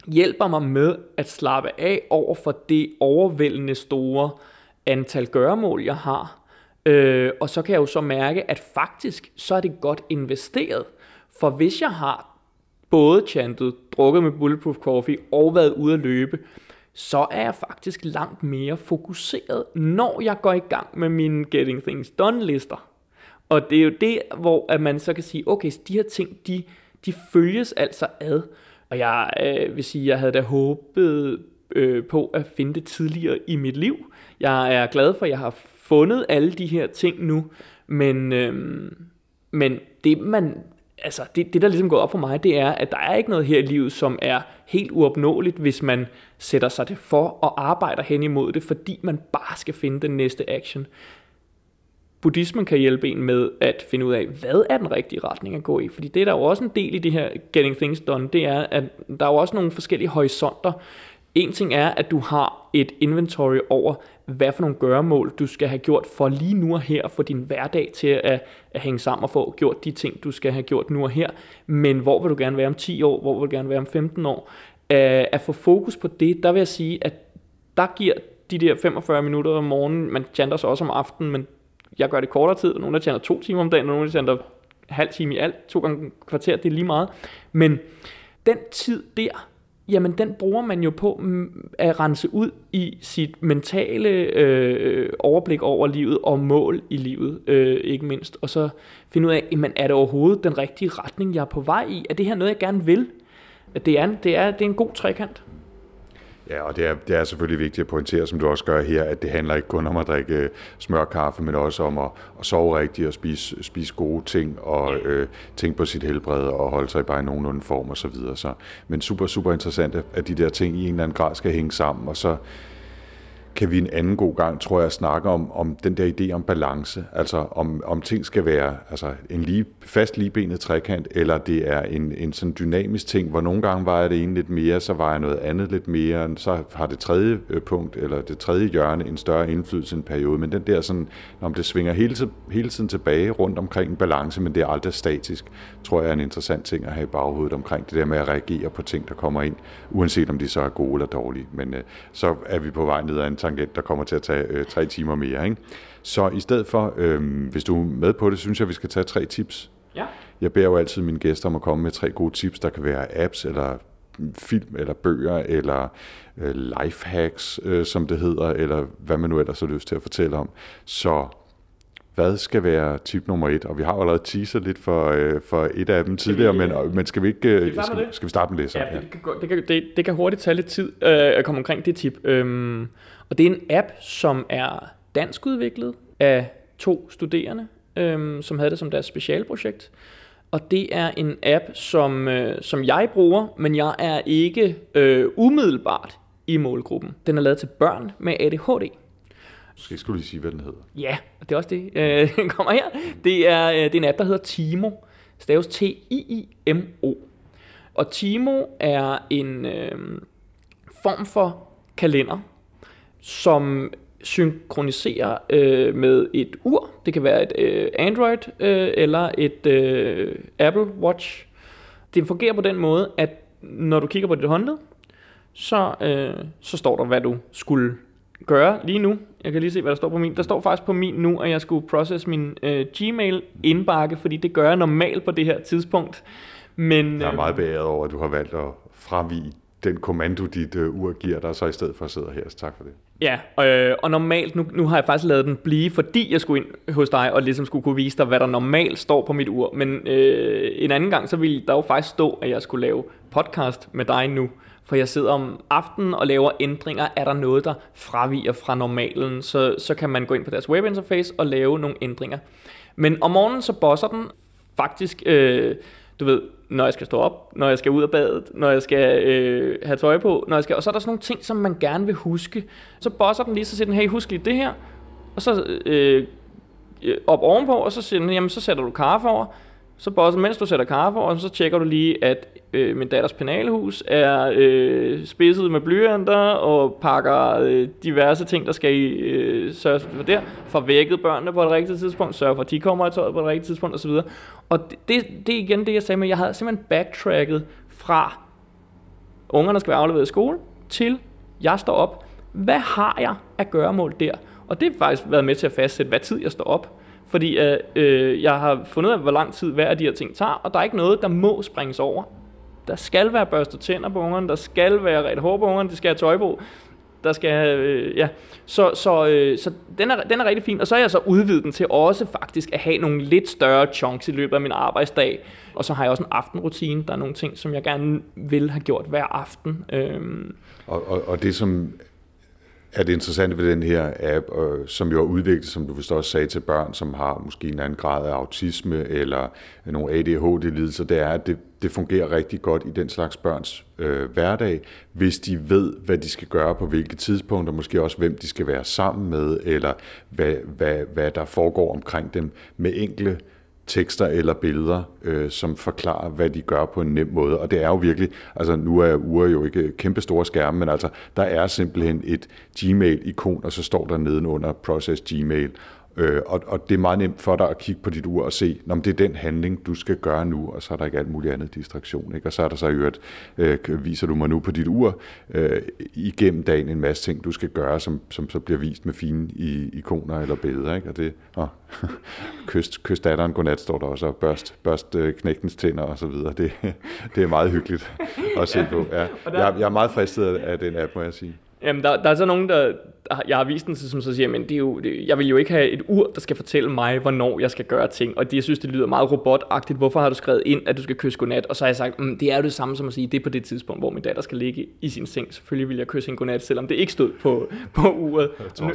hjælper mig med at slappe af over for det overvældende store antal gøremål, jeg har, Øh, og så kan jeg jo så mærke, at faktisk så er det godt investeret. For hvis jeg har både chantet, drukket med Bulletproof Coffee og været ude at løbe, så er jeg faktisk langt mere fokuseret, når jeg går i gang med mine Getting Things Done lister. Og det er jo det, hvor at man så kan sige, okay, de her ting, de, de følges altså ad. Og jeg øh, vil sige, jeg havde da håbet øh, på at finde det tidligere i mit liv. Jeg er glad for, at jeg har fundet alle de her ting nu, men, øh, men det man altså det, det der ligesom går op for mig, det er, at der er ikke noget her i livet, som er helt uopnåeligt, hvis man sætter sig det for og arbejder hen imod det, fordi man bare skal finde den næste action. Buddhismen kan hjælpe en med at finde ud af, hvad er den rigtige retning at gå i, fordi det er der jo også en del i det her Getting Things Done, det er, at der er jo også nogle forskellige horisonter. En ting er, at du har et inventory over, hvad for nogle gøremål, du skal have gjort for lige nu og her, for din hverdag til at, at hænge sammen og få gjort de ting, du skal have gjort nu og her. Men hvor vil du gerne være om 10 år? Hvor vil du gerne være om 15 år? Øh, at få fokus på det, der vil jeg sige, at der giver de der 45 minutter om morgenen, man chanter så også om aftenen, men jeg gør det kortere tid, nogle der tjener to timer om dagen, og nogle der tjener halv time i alt, to gange kvarter, det er lige meget. Men den tid der, jamen den bruger man jo på mm, at rense ud i sit mentale øh, overblik over livet og mål i livet, øh, ikke mindst. Og så finde ud af, jamen, er det overhovedet den rigtige retning, jeg er på vej i? Er det her noget, jeg gerne vil? Det er, det er, det er en god trekant. Ja, og det er, det er selvfølgelig vigtigt at pointere, som du også gør her, at det handler ikke kun om at drikke øh, smørkaffe, men også om at, at sove rigtigt og spise, spise gode ting og øh, tænke på sit helbred og holde sig bare i nogenlunde form osv. Så, videre. så, men super, super interessant, at de der ting i en eller anden grad skal hænge sammen, og så kan vi en anden god gang, tror jeg, snakke om, om den der idé om balance. Altså om, om ting skal være altså en lige, fast ligebenet trekant, eller det er en, en sådan dynamisk ting, hvor nogle gange vejer det ene lidt mere, så vejer noget andet lidt mere, så har det tredje øh, punkt, eller det tredje hjørne, en større indflydelse en periode. Men den der sådan, om det svinger hele, hele tiden tilbage rundt omkring en balance, men det er aldrig statisk, tror jeg er en interessant ting at have i baghovedet omkring det der med at reagere på ting, der kommer ind, uanset om de så er gode eller dårlige. Men øh, så er vi på vej ned ad en tangent, der kommer til at tage øh, tre timer mere. Ikke? Så i stedet for, øh, hvis du er med på det, synes jeg, vi skal tage tre tips. Ja. Jeg beder jo altid mine gæster om at komme med tre gode tips. Der kan være apps, eller film, eller bøger, eller øh, life hacks, øh, som det hedder, eller hvad man nu ellers har lyst til at fortælle om. Så hvad skal være tip nummer et? Og vi har jo allerede teaset lidt for, øh, for et af dem tidligere, vi, men, men skal vi ikke skal vi, skal, skal vi starte med det så? Ja, Det, kan, det, kan, det, det kan hurtigt tage lidt tid øh, at komme omkring det tip. Øhm, og det er en app, som er dansk udviklet af to studerende, øhm, som havde det som deres specialprojekt. og det er en app, som, øh, som jeg bruger, men jeg er ikke øh, umiddelbart i målgruppen. Den er lavet til børn med ADHD. Måske skulle lige sige, hvad den hedder. Ja, det er også det, øh, den kommer her. Det er, øh, det er en app, der hedder Timo. Staves T-I-I-M-O. Og Timo er en øh, form for kalender, som synkroniserer øh, med et ur. Det kan være et øh, Android øh, eller et øh, Apple Watch. Det fungerer på den måde, at når du kigger på dit håndled, så, øh, så står der, hvad du skulle gøre lige nu. Jeg kan lige se, hvad der står på min. Der står faktisk på min nu, at jeg skulle process min øh, Gmail indbakke, fordi det gør jeg normalt på det her tidspunkt. Men, Jeg er øh, meget beæret over, at du har valgt at fravige den kommando, dit uh, ur giver dig, så i stedet for at sidde her. Så tak for det. Ja, øh, og normalt, nu, nu har jeg faktisk lavet den blive, fordi jeg skulle ind hos dig, og ligesom skulle kunne vise dig, hvad der normalt står på mit ur. Men øh, en anden gang, så ville der jo faktisk stå, at jeg skulle lave podcast med dig nu. For jeg sidder om aftenen og laver ændringer. Er der noget, der fraviger fra normalen, så, så kan man gå ind på deres webinterface og lave nogle ændringer. Men om morgenen, så bosser den faktisk... Øh, du ved, når jeg skal stå op, når jeg skal ud af badet, når jeg skal øh, have tøj på, når jeg skal, og så er der sådan nogle ting, som man gerne vil huske. Så bosser den lige, så siger den, hey, husk lige det her, og så øh, øh, op ovenpå, og så siger den, jamen så sætter du kaffe over, så bosser, mens du sætter kaffe og så tjekker du lige, at øh, min datters penalhus er øh, spidset med blyanter, og pakker øh, diverse ting, der skal i, øh, sørge for der, får vækket børnene på et rigtigt tidspunkt, sørge for, at de kommer i tøjet på et rigtigt tidspunkt osv. Og det, det, det er igen det, jeg sagde med, jeg havde simpelthen backtracket fra, ungerne skal være afleveret i skole, til jeg står op. Hvad har jeg at gøre mål der? Og det har faktisk været med til at fastsætte, hvad tid jeg står op. Fordi øh, øh, jeg har fundet ud af, hvor lang tid hver af de her ting tager, og der er ikke noget, der må springes over. Der skal være børstet tænder på ungerne, der skal være ret hår på ungerne, de skal have tøj på, der skal have, øh, ja. Så, så, øh, så den, er, den er rigtig fin, og så har jeg så udvidet den til også faktisk at have nogle lidt større chunks i løbet af min arbejdsdag. Og så har jeg også en aftenrutine, der er nogle ting, som jeg gerne vil have gjort hver aften. Øh. Og, og, og det, som er det interessante ved den her app, øh, som jo er udviklet, som du vist også sagde, til børn, som har måske en anden grad af autisme eller nogle ADHD-lidelser, det er, at det, det fungerer rigtig godt i den slags børns øh, hverdag, hvis de ved, hvad de skal gøre på hvilke tidspunkter, måske også hvem de skal være sammen med, eller hvad, hvad, hvad der foregår omkring dem med enkle tekster eller billeder, øh, som forklarer, hvad de gør på en nem måde. Og det er jo virkelig, altså nu er uger jo ikke kæmpe store skærme, men altså der er simpelthen et Gmail-ikon, og så står der nedenunder Process Gmail. Øh, og, og det er meget nemt for dig at kigge på dit ur og se, om det er den handling, du skal gøre nu, og så er der ikke alt muligt andet distraktion. Ikke? Og så er der så i øvrigt, øh, viser du mig nu på dit ur, øh, igennem dagen en masse ting, du skal gøre, som, som så bliver vist med fine i, ikoner eller billeder. Ikke? Og det, åh, kyst, kyst datteren godnat står der også, og børst, børst øh, knægtens tænder og så videre. Det, det er meget hyggeligt at se på. Ja. Jeg, jeg er meget fristet af, den app, må jeg sige. Jamen, der, der er så nogen, der jeg har vist den til, som så siger, men det er jo, det, jeg vil jo ikke have et ur, der skal fortælle mig, hvornår jeg skal gøre ting. Og de, jeg synes, det lyder meget robotagtigt. Hvorfor har du skrevet ind, at du skal kysse godnat? Og så har jeg sagt, mm, det er jo det samme som at sige, det er på det tidspunkt, hvor min datter skal ligge i sin seng. Selvfølgelig vil jeg kysse en godnat, selvom det ikke stod på, på uret. Og nu,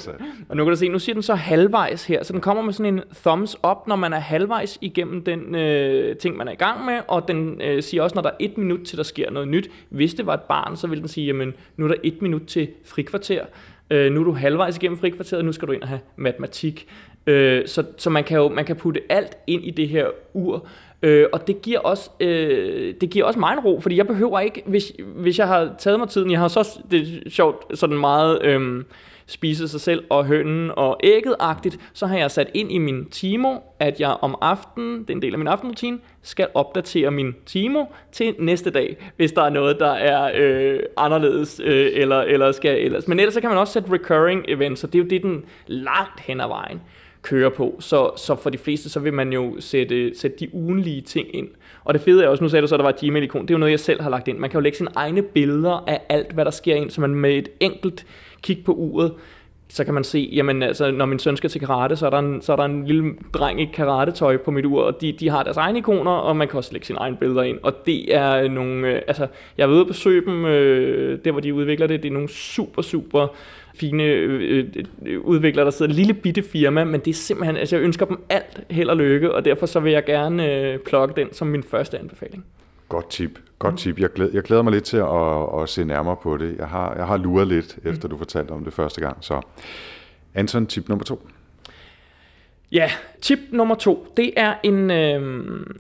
og nu kan du se, nu siger den så halvvejs her. Så den kommer med sådan en thumbs up, når man er halvvejs igennem den øh, ting, man er i gang med. Og den øh, siger også, når der er et minut til, der sker noget nyt. Hvis det var et barn, så vil den sige, jamen nu er der et minut til frikvarter. Øh, nu er du halvvejs igennem frikvarteret, nu skal du ind og have matematik. Øh, så så man, kan jo, man kan putte alt ind i det her ur, øh, og det giver, også, øh, det giver også mig en ro, fordi jeg behøver ikke, hvis, hvis jeg har taget mig tiden, jeg har så, det er sjovt, sådan meget... Øh, spise sig selv og hønnen og ægget-agtigt, så har jeg sat ind i min Timo, at jeg om aftenen, det er en del af min aftenrutine, skal opdatere min Timo til næste dag, hvis der er noget, der er øh, anderledes, øh, eller, eller skal ellers. Men ellers så kan man også sætte recurring events, og det er jo det, den langt hen ad vejen kører på. Så, så for de fleste, så vil man jo sætte, sætte de ugenlige ting ind. Og det fede er også, nu sagde du så, at der var et Gmail-ikon, det er jo noget, jeg selv har lagt ind. Man kan jo lægge sine egne billeder af alt, hvad der sker ind, så man med et enkelt kig på uret, så kan man se, jamen altså, når min søn skal til karate, så er der en, så er der en lille dreng i karatetøj på mit ur, og de, de har deres egne ikoner, og man kan også lægge sine egne billeder ind. Og det er nogle, øh, altså, jeg har været at besøge dem, øh, der hvor de udvikler det, det er nogle super, super fine øh, øh, udviklere, der sidder en lille bitte firma, men det er simpelthen, altså jeg ønsker dem alt held og lykke, og derfor så vil jeg gerne øh, plukke den som min første anbefaling. Godt tip. Godt tip. Jeg glæder, jeg glæder mig lidt til at, at se nærmere på det. Jeg har, jeg har luret lidt, mm. efter du fortalte om det første gang. Så Anton, tip nummer to. Ja, tip nummer to, det er en... Øh,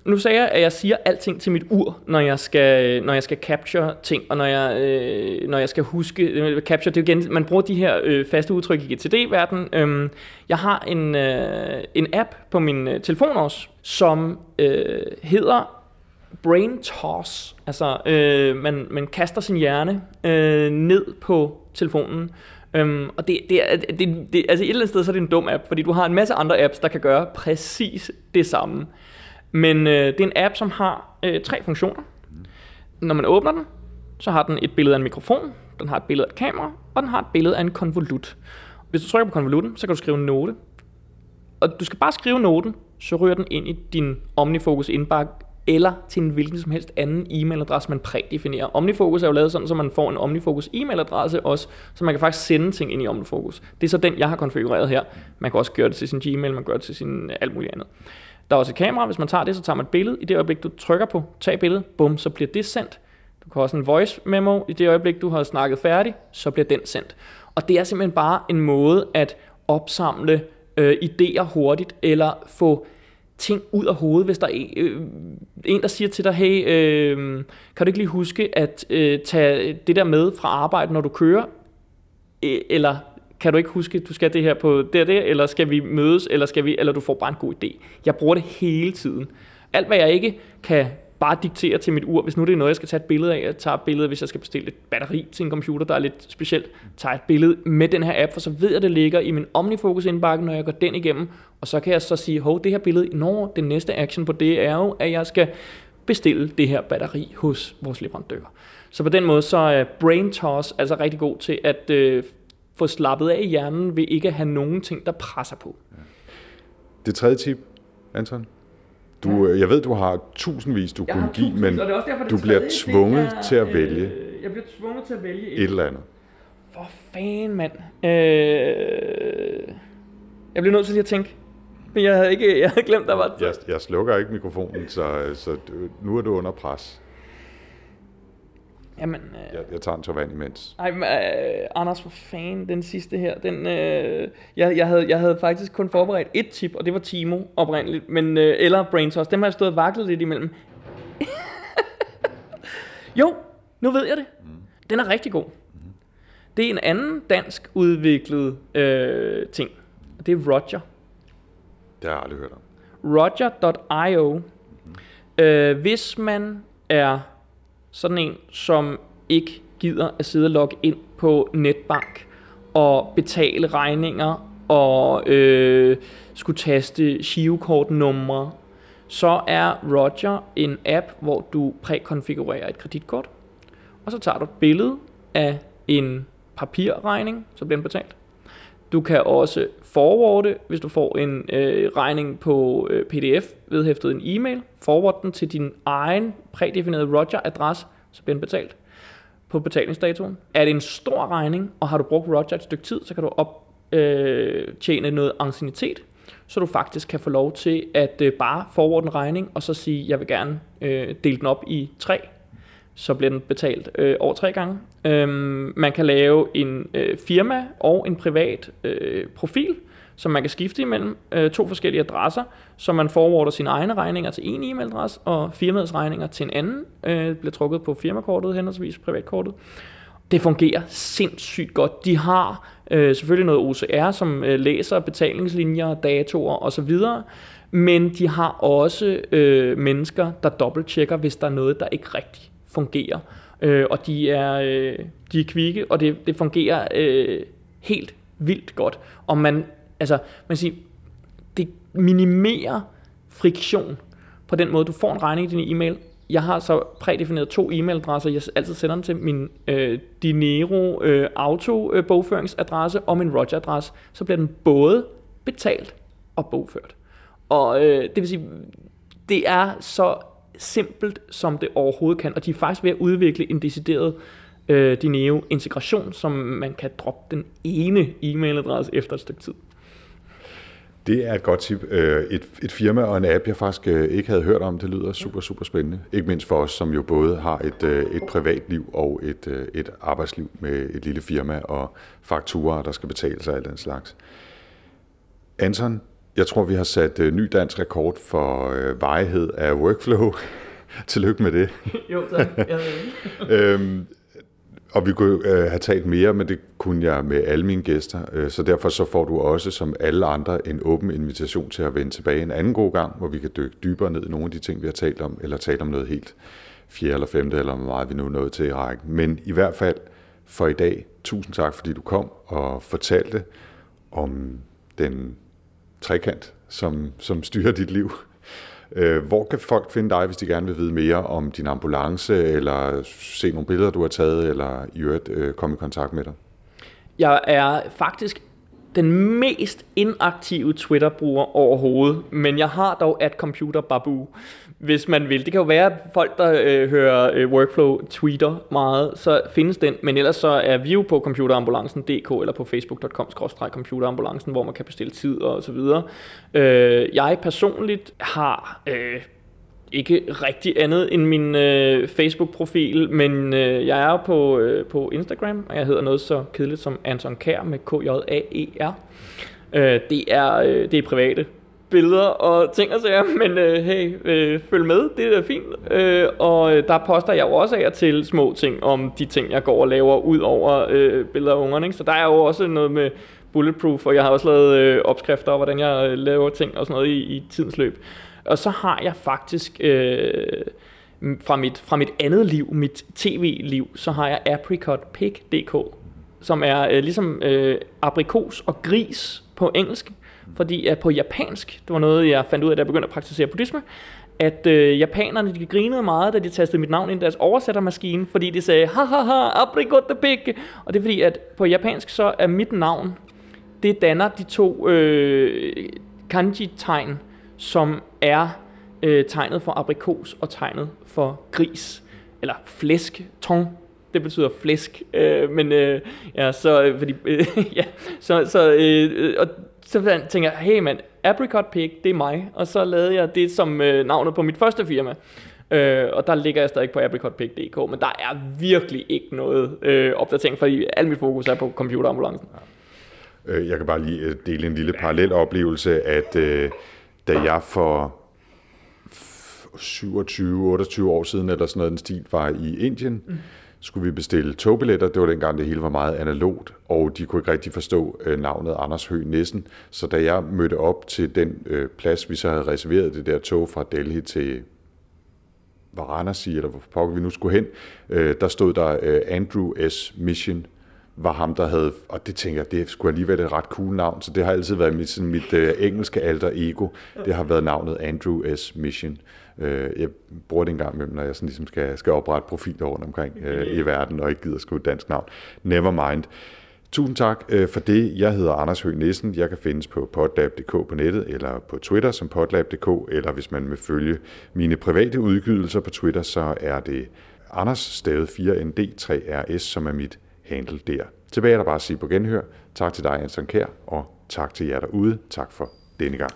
nu sagde jeg, at jeg siger alting til mit ur, når jeg skal, når jeg skal capture ting, og når jeg, øh, når jeg skal huske... Øh, capture, det er igen, man bruger de her øh, faste udtryk i GTD-verdenen. Øh, jeg har en, øh, en app på min øh, telefon også, som øh, hedder brain toss. Altså, øh, man, man kaster sin hjerne øh, ned på telefonen, Øhm, og det, det, er, det, det, altså et eller andet sted, så er det en dum app, fordi du har en masse andre apps, der kan gøre præcis det samme. Men øh, det er en app, som har øh, tre funktioner. Når man åbner den, så har den et billede af en mikrofon, den har et billede af et kamera, og den har et billede af en konvolut. Hvis du trykker på konvolutten, så kan du skrive en note. Og du skal bare skrive noten, så ryger den ind i din OmniFocus indbakke eller til en hvilken som helst anden e-mailadresse, man prædefinerer. OmniFocus er jo lavet sådan, så man får en OmniFocus e-mailadresse også, så man kan faktisk sende ting ind i OmniFocus. Det er så den, jeg har konfigureret her. Man kan også gøre det til sin Gmail, man kan gøre det til sin øh, alt muligt andet. Der er også et kamera, hvis man tager det, så tager man et billede. I det øjeblik, du trykker på tag billede, bum, så bliver det sendt. Du kan også en voice memo. I det øjeblik, du har snakket færdig, så bliver den sendt. Og det er simpelthen bare en måde at opsamle øh, idéer hurtigt, eller få ting ud af hovedet, hvis der er en, øh, en der siger til dig, hey, øh, kan du ikke lige huske at øh, tage det der med fra arbejde, når du kører? Øh, eller kan du ikke huske, at du skal det her på der der, eller skal vi mødes, eller, skal vi, eller du får bare en god idé. Jeg bruger det hele tiden. Alt hvad jeg ikke kan bare diktere til mit ur, hvis nu det er noget, jeg skal tage et billede af. Jeg tager et billede, hvis jeg skal bestille et batteri til en computer, der er lidt specielt. Tager et billede med den her app, for så ved jeg, at det ligger i min OmniFocus indbakke, når jeg går den igennem. Og så kan jeg så sige, hov, det her billede, når den næste action på det er jo, at jeg skal bestille det her batteri hos vores leverandør. Så på den måde, så er Brain Toss altså rigtig god til at øh, få slappet af i hjernen ved ikke at have nogen ting, der presser på. Det tredje tip, Anton? Du, ja. Jeg ved, du har tusindvis, du jeg kunne give, men og er derfor, du bliver tvunget er, til at vælge. Øh, jeg bliver tvunget til at vælge et, et eller andet. For fanden, mand. Øh, jeg bliver nødt til lige at tænke. Men jeg havde, ikke, jeg havde glemt, der var... Jeg, jeg slukker ikke mikrofonen, så, så nu er du under pres. Jamen, øh, jeg, jeg tager en tår vand imens. Ej, men, øh, Anders, for fanden, den sidste her, den, øh, jeg, jeg, havde, jeg havde faktisk kun forberedt et tip, og det var Timo oprindeligt, men, øh, eller Braintoss. Dem har jeg stået og vaklet lidt imellem. jo, nu ved jeg det. Mm. Den er rigtig god. Mm. Det er en anden dansk udviklet øh, ting. Det er Roger. Det har jeg aldrig hørt om. Roger.io. Mm. Øh, hvis man er sådan en, som ikke gider at sidde og logge ind på netbank og betale regninger og øh, skulle taste girokortnumre, så er Roger en app, hvor du prækonfigurerer et kreditkort, og så tager du et billede af en papirregning, så bliver den betalt. Du kan også forwarde, hvis du får en øh, regning på øh, pdf vedhæftet en e-mail, forward den til din egen prædefinerede Roger-adresse, så bliver den betalt på betalingsdatoen. Er det en stor regning, og har du brugt Roger et stykke tid, så kan du optjene øh, noget ancienitet, så du faktisk kan få lov til at øh, bare forward en regning, og så sige, jeg vil gerne øh, dele den op i tre, så bliver den betalt øh, over tre gange. Øhm, man kan lave en øh, firma og en privat øh, profil, som man kan skifte imellem øh, to forskellige adresser, så man forwarder sine egne regninger til en e-mailadresse, og firmaets regninger til en anden, øh, bliver trukket på firmakortet, henholdsvis privatkortet. Det fungerer sindssygt godt. De har øh, selvfølgelig noget OCR, som øh, læser betalingslinjer, datoer osv., men de har også øh, mennesker, der dobbelttjekker, hvis der er noget, der ikke rigtigt fungerer. Øh, og de er, øh, de er kvikke, og det, det fungerer øh, helt vildt godt. Og man, altså, man siger, det minimerer friktion på den måde, du får en regning i din e-mail. Jeg har så prædefineret to e-mailadresser, jeg altid sender den til min øh, Dinero øh, auto øh, bogføringsadresse og min Roger adresse, så bliver den både betalt og bogført. Og øh, det vil sige, det er så simpelt, som det overhovedet kan. Og de er faktisk ved at udvikle en decideret øh, Dineo integration, som man kan droppe den ene e-mailadresse efter et stykke tid. Det er et godt tip. Øh, et, et firma og en app, jeg faktisk øh, ikke havde hørt om, det lyder super, super spændende. Ikke mindst for os, som jo både har et, øh, et privatliv og et, et arbejdsliv med et lille firma og fakturer, der skal betales og alt den slags. Anton, jeg tror, vi har sat ny dansk rekord for vejhed af workflow. Tillykke med det. jo, tak. øhm, og vi kunne øh, have talt mere, men det kunne jeg med alle mine gæster. Øh, så derfor så får du også, som alle andre, en åben invitation til at vende tilbage en anden god gang, hvor vi kan dykke dybere ned i nogle af de ting, vi har talt om, eller tale om noget helt fjerde eller femte, eller hvor meget vi nu er nået til i rækken. Men i hvert fald for i dag, tusind tak, fordi du kom og fortalte om den trekant, som, som styrer dit liv. Øh, hvor kan folk finde dig, hvis de gerne vil vide mere om din ambulance, eller se nogle billeder, du har taget, eller i øvrigt øh, komme i kontakt med dig? Jeg er faktisk den mest inaktive Twitter-bruger overhovedet, men jeg har dog at computer babu, hvis man vil. Det kan jo være, at folk, der øh, hører øh, Workflow, tweeter meget, så findes den, men ellers så er vi jo på computerambulancen.dk eller på facebook.com-computerambulancen, hvor man kan bestille tid og så videre. Øh, jeg personligt har... Øh, ikke rigtig andet end min øh, Facebook-profil, men øh, jeg er på, øh, på Instagram, og jeg hedder noget så kedeligt som Anton Kær med K-J-A-E-R. Øh, det, er, øh, det er private billeder og ting og sager, men øh, hey, øh, følg med, det er fint. Øh, og øh, der poster jeg jo også af til små ting om de ting, jeg går og laver ud over øh, billeder af ungerne. Ikke? Så der er jo også noget med bulletproof, og jeg har også lavet øh, opskrifter over, hvordan jeg øh, laver ting og sådan noget i, i tidens løb. Og så har jeg faktisk øh, fra, mit, fra mit andet liv, mit tv-liv, så har jeg apricotpig.dk, som er øh, ligesom øh, aprikos og gris på engelsk, fordi at på japansk, det var noget, jeg fandt ud af, da jeg begyndte at praktisere buddhisme, at øh, japanerne de grinede meget, da de tastede mit navn ind i deres oversættermaskine, fordi de sagde, ha ha ha, apricotpig. Og det er fordi, at på japansk så er mit navn, det danner de to øh, kanji-tegn, som er øh, tegnet for aprikos og tegnet for gris, eller flæsk, ton, det betyder flæsk, øh, men øh, ja, så, øh, fordi, øh, ja, så, så, øh, øh og så tænker jeg, hey mand, Apricot Pig, det er mig, og så lavede jeg det som øh, navnet på mit første firma. Øh, og der ligger jeg stadig på apricotpig.dk, men der er virkelig ikke noget øh, opdatering, fordi al mit fokus er på computerambulancen. Øh, jeg kan bare lige øh, dele en lille parallel oplevelse, at øh, da jeg for 27-28 år siden, eller sådan noget den stil, var i Indien, mm skulle vi bestille togbilletter. Det var dengang, det hele var meget analogt, og de kunne ikke rigtig forstå øh, navnet Anders Høgh Nissen. Så da jeg mødte op til den øh, plads, vi så havde reserveret det der tog fra Delhi til Varanasi, eller hvor pokker vi nu skulle hen, øh, der stod der øh, Andrew S. Mission var ham, der havde, og det tænker jeg, det skulle alligevel et ret cool navn, så det har altid været mit, sådan mit øh, engelske alter ego, det har været navnet Andrew S. Mission. Uh, jeg bruger det en gang imellem, når jeg sådan ligesom skal, skal oprette profiler rundt omkring uh, i verden, og ikke gider skrive et dansk navn. Never mind. Tusind tak uh, for det. Jeg hedder Anders Høgh Nissen. Jeg kan findes på podlab.dk på nettet, eller på Twitter som podlab.dk, eller hvis man vil følge mine private udgivelser på Twitter, så er det Anders stavet 4ND3RS, som er mit handle der. Tilbage er der bare at sige på genhør. Tak til dig, Anton Kær, og tak til jer derude. Tak for denne gang.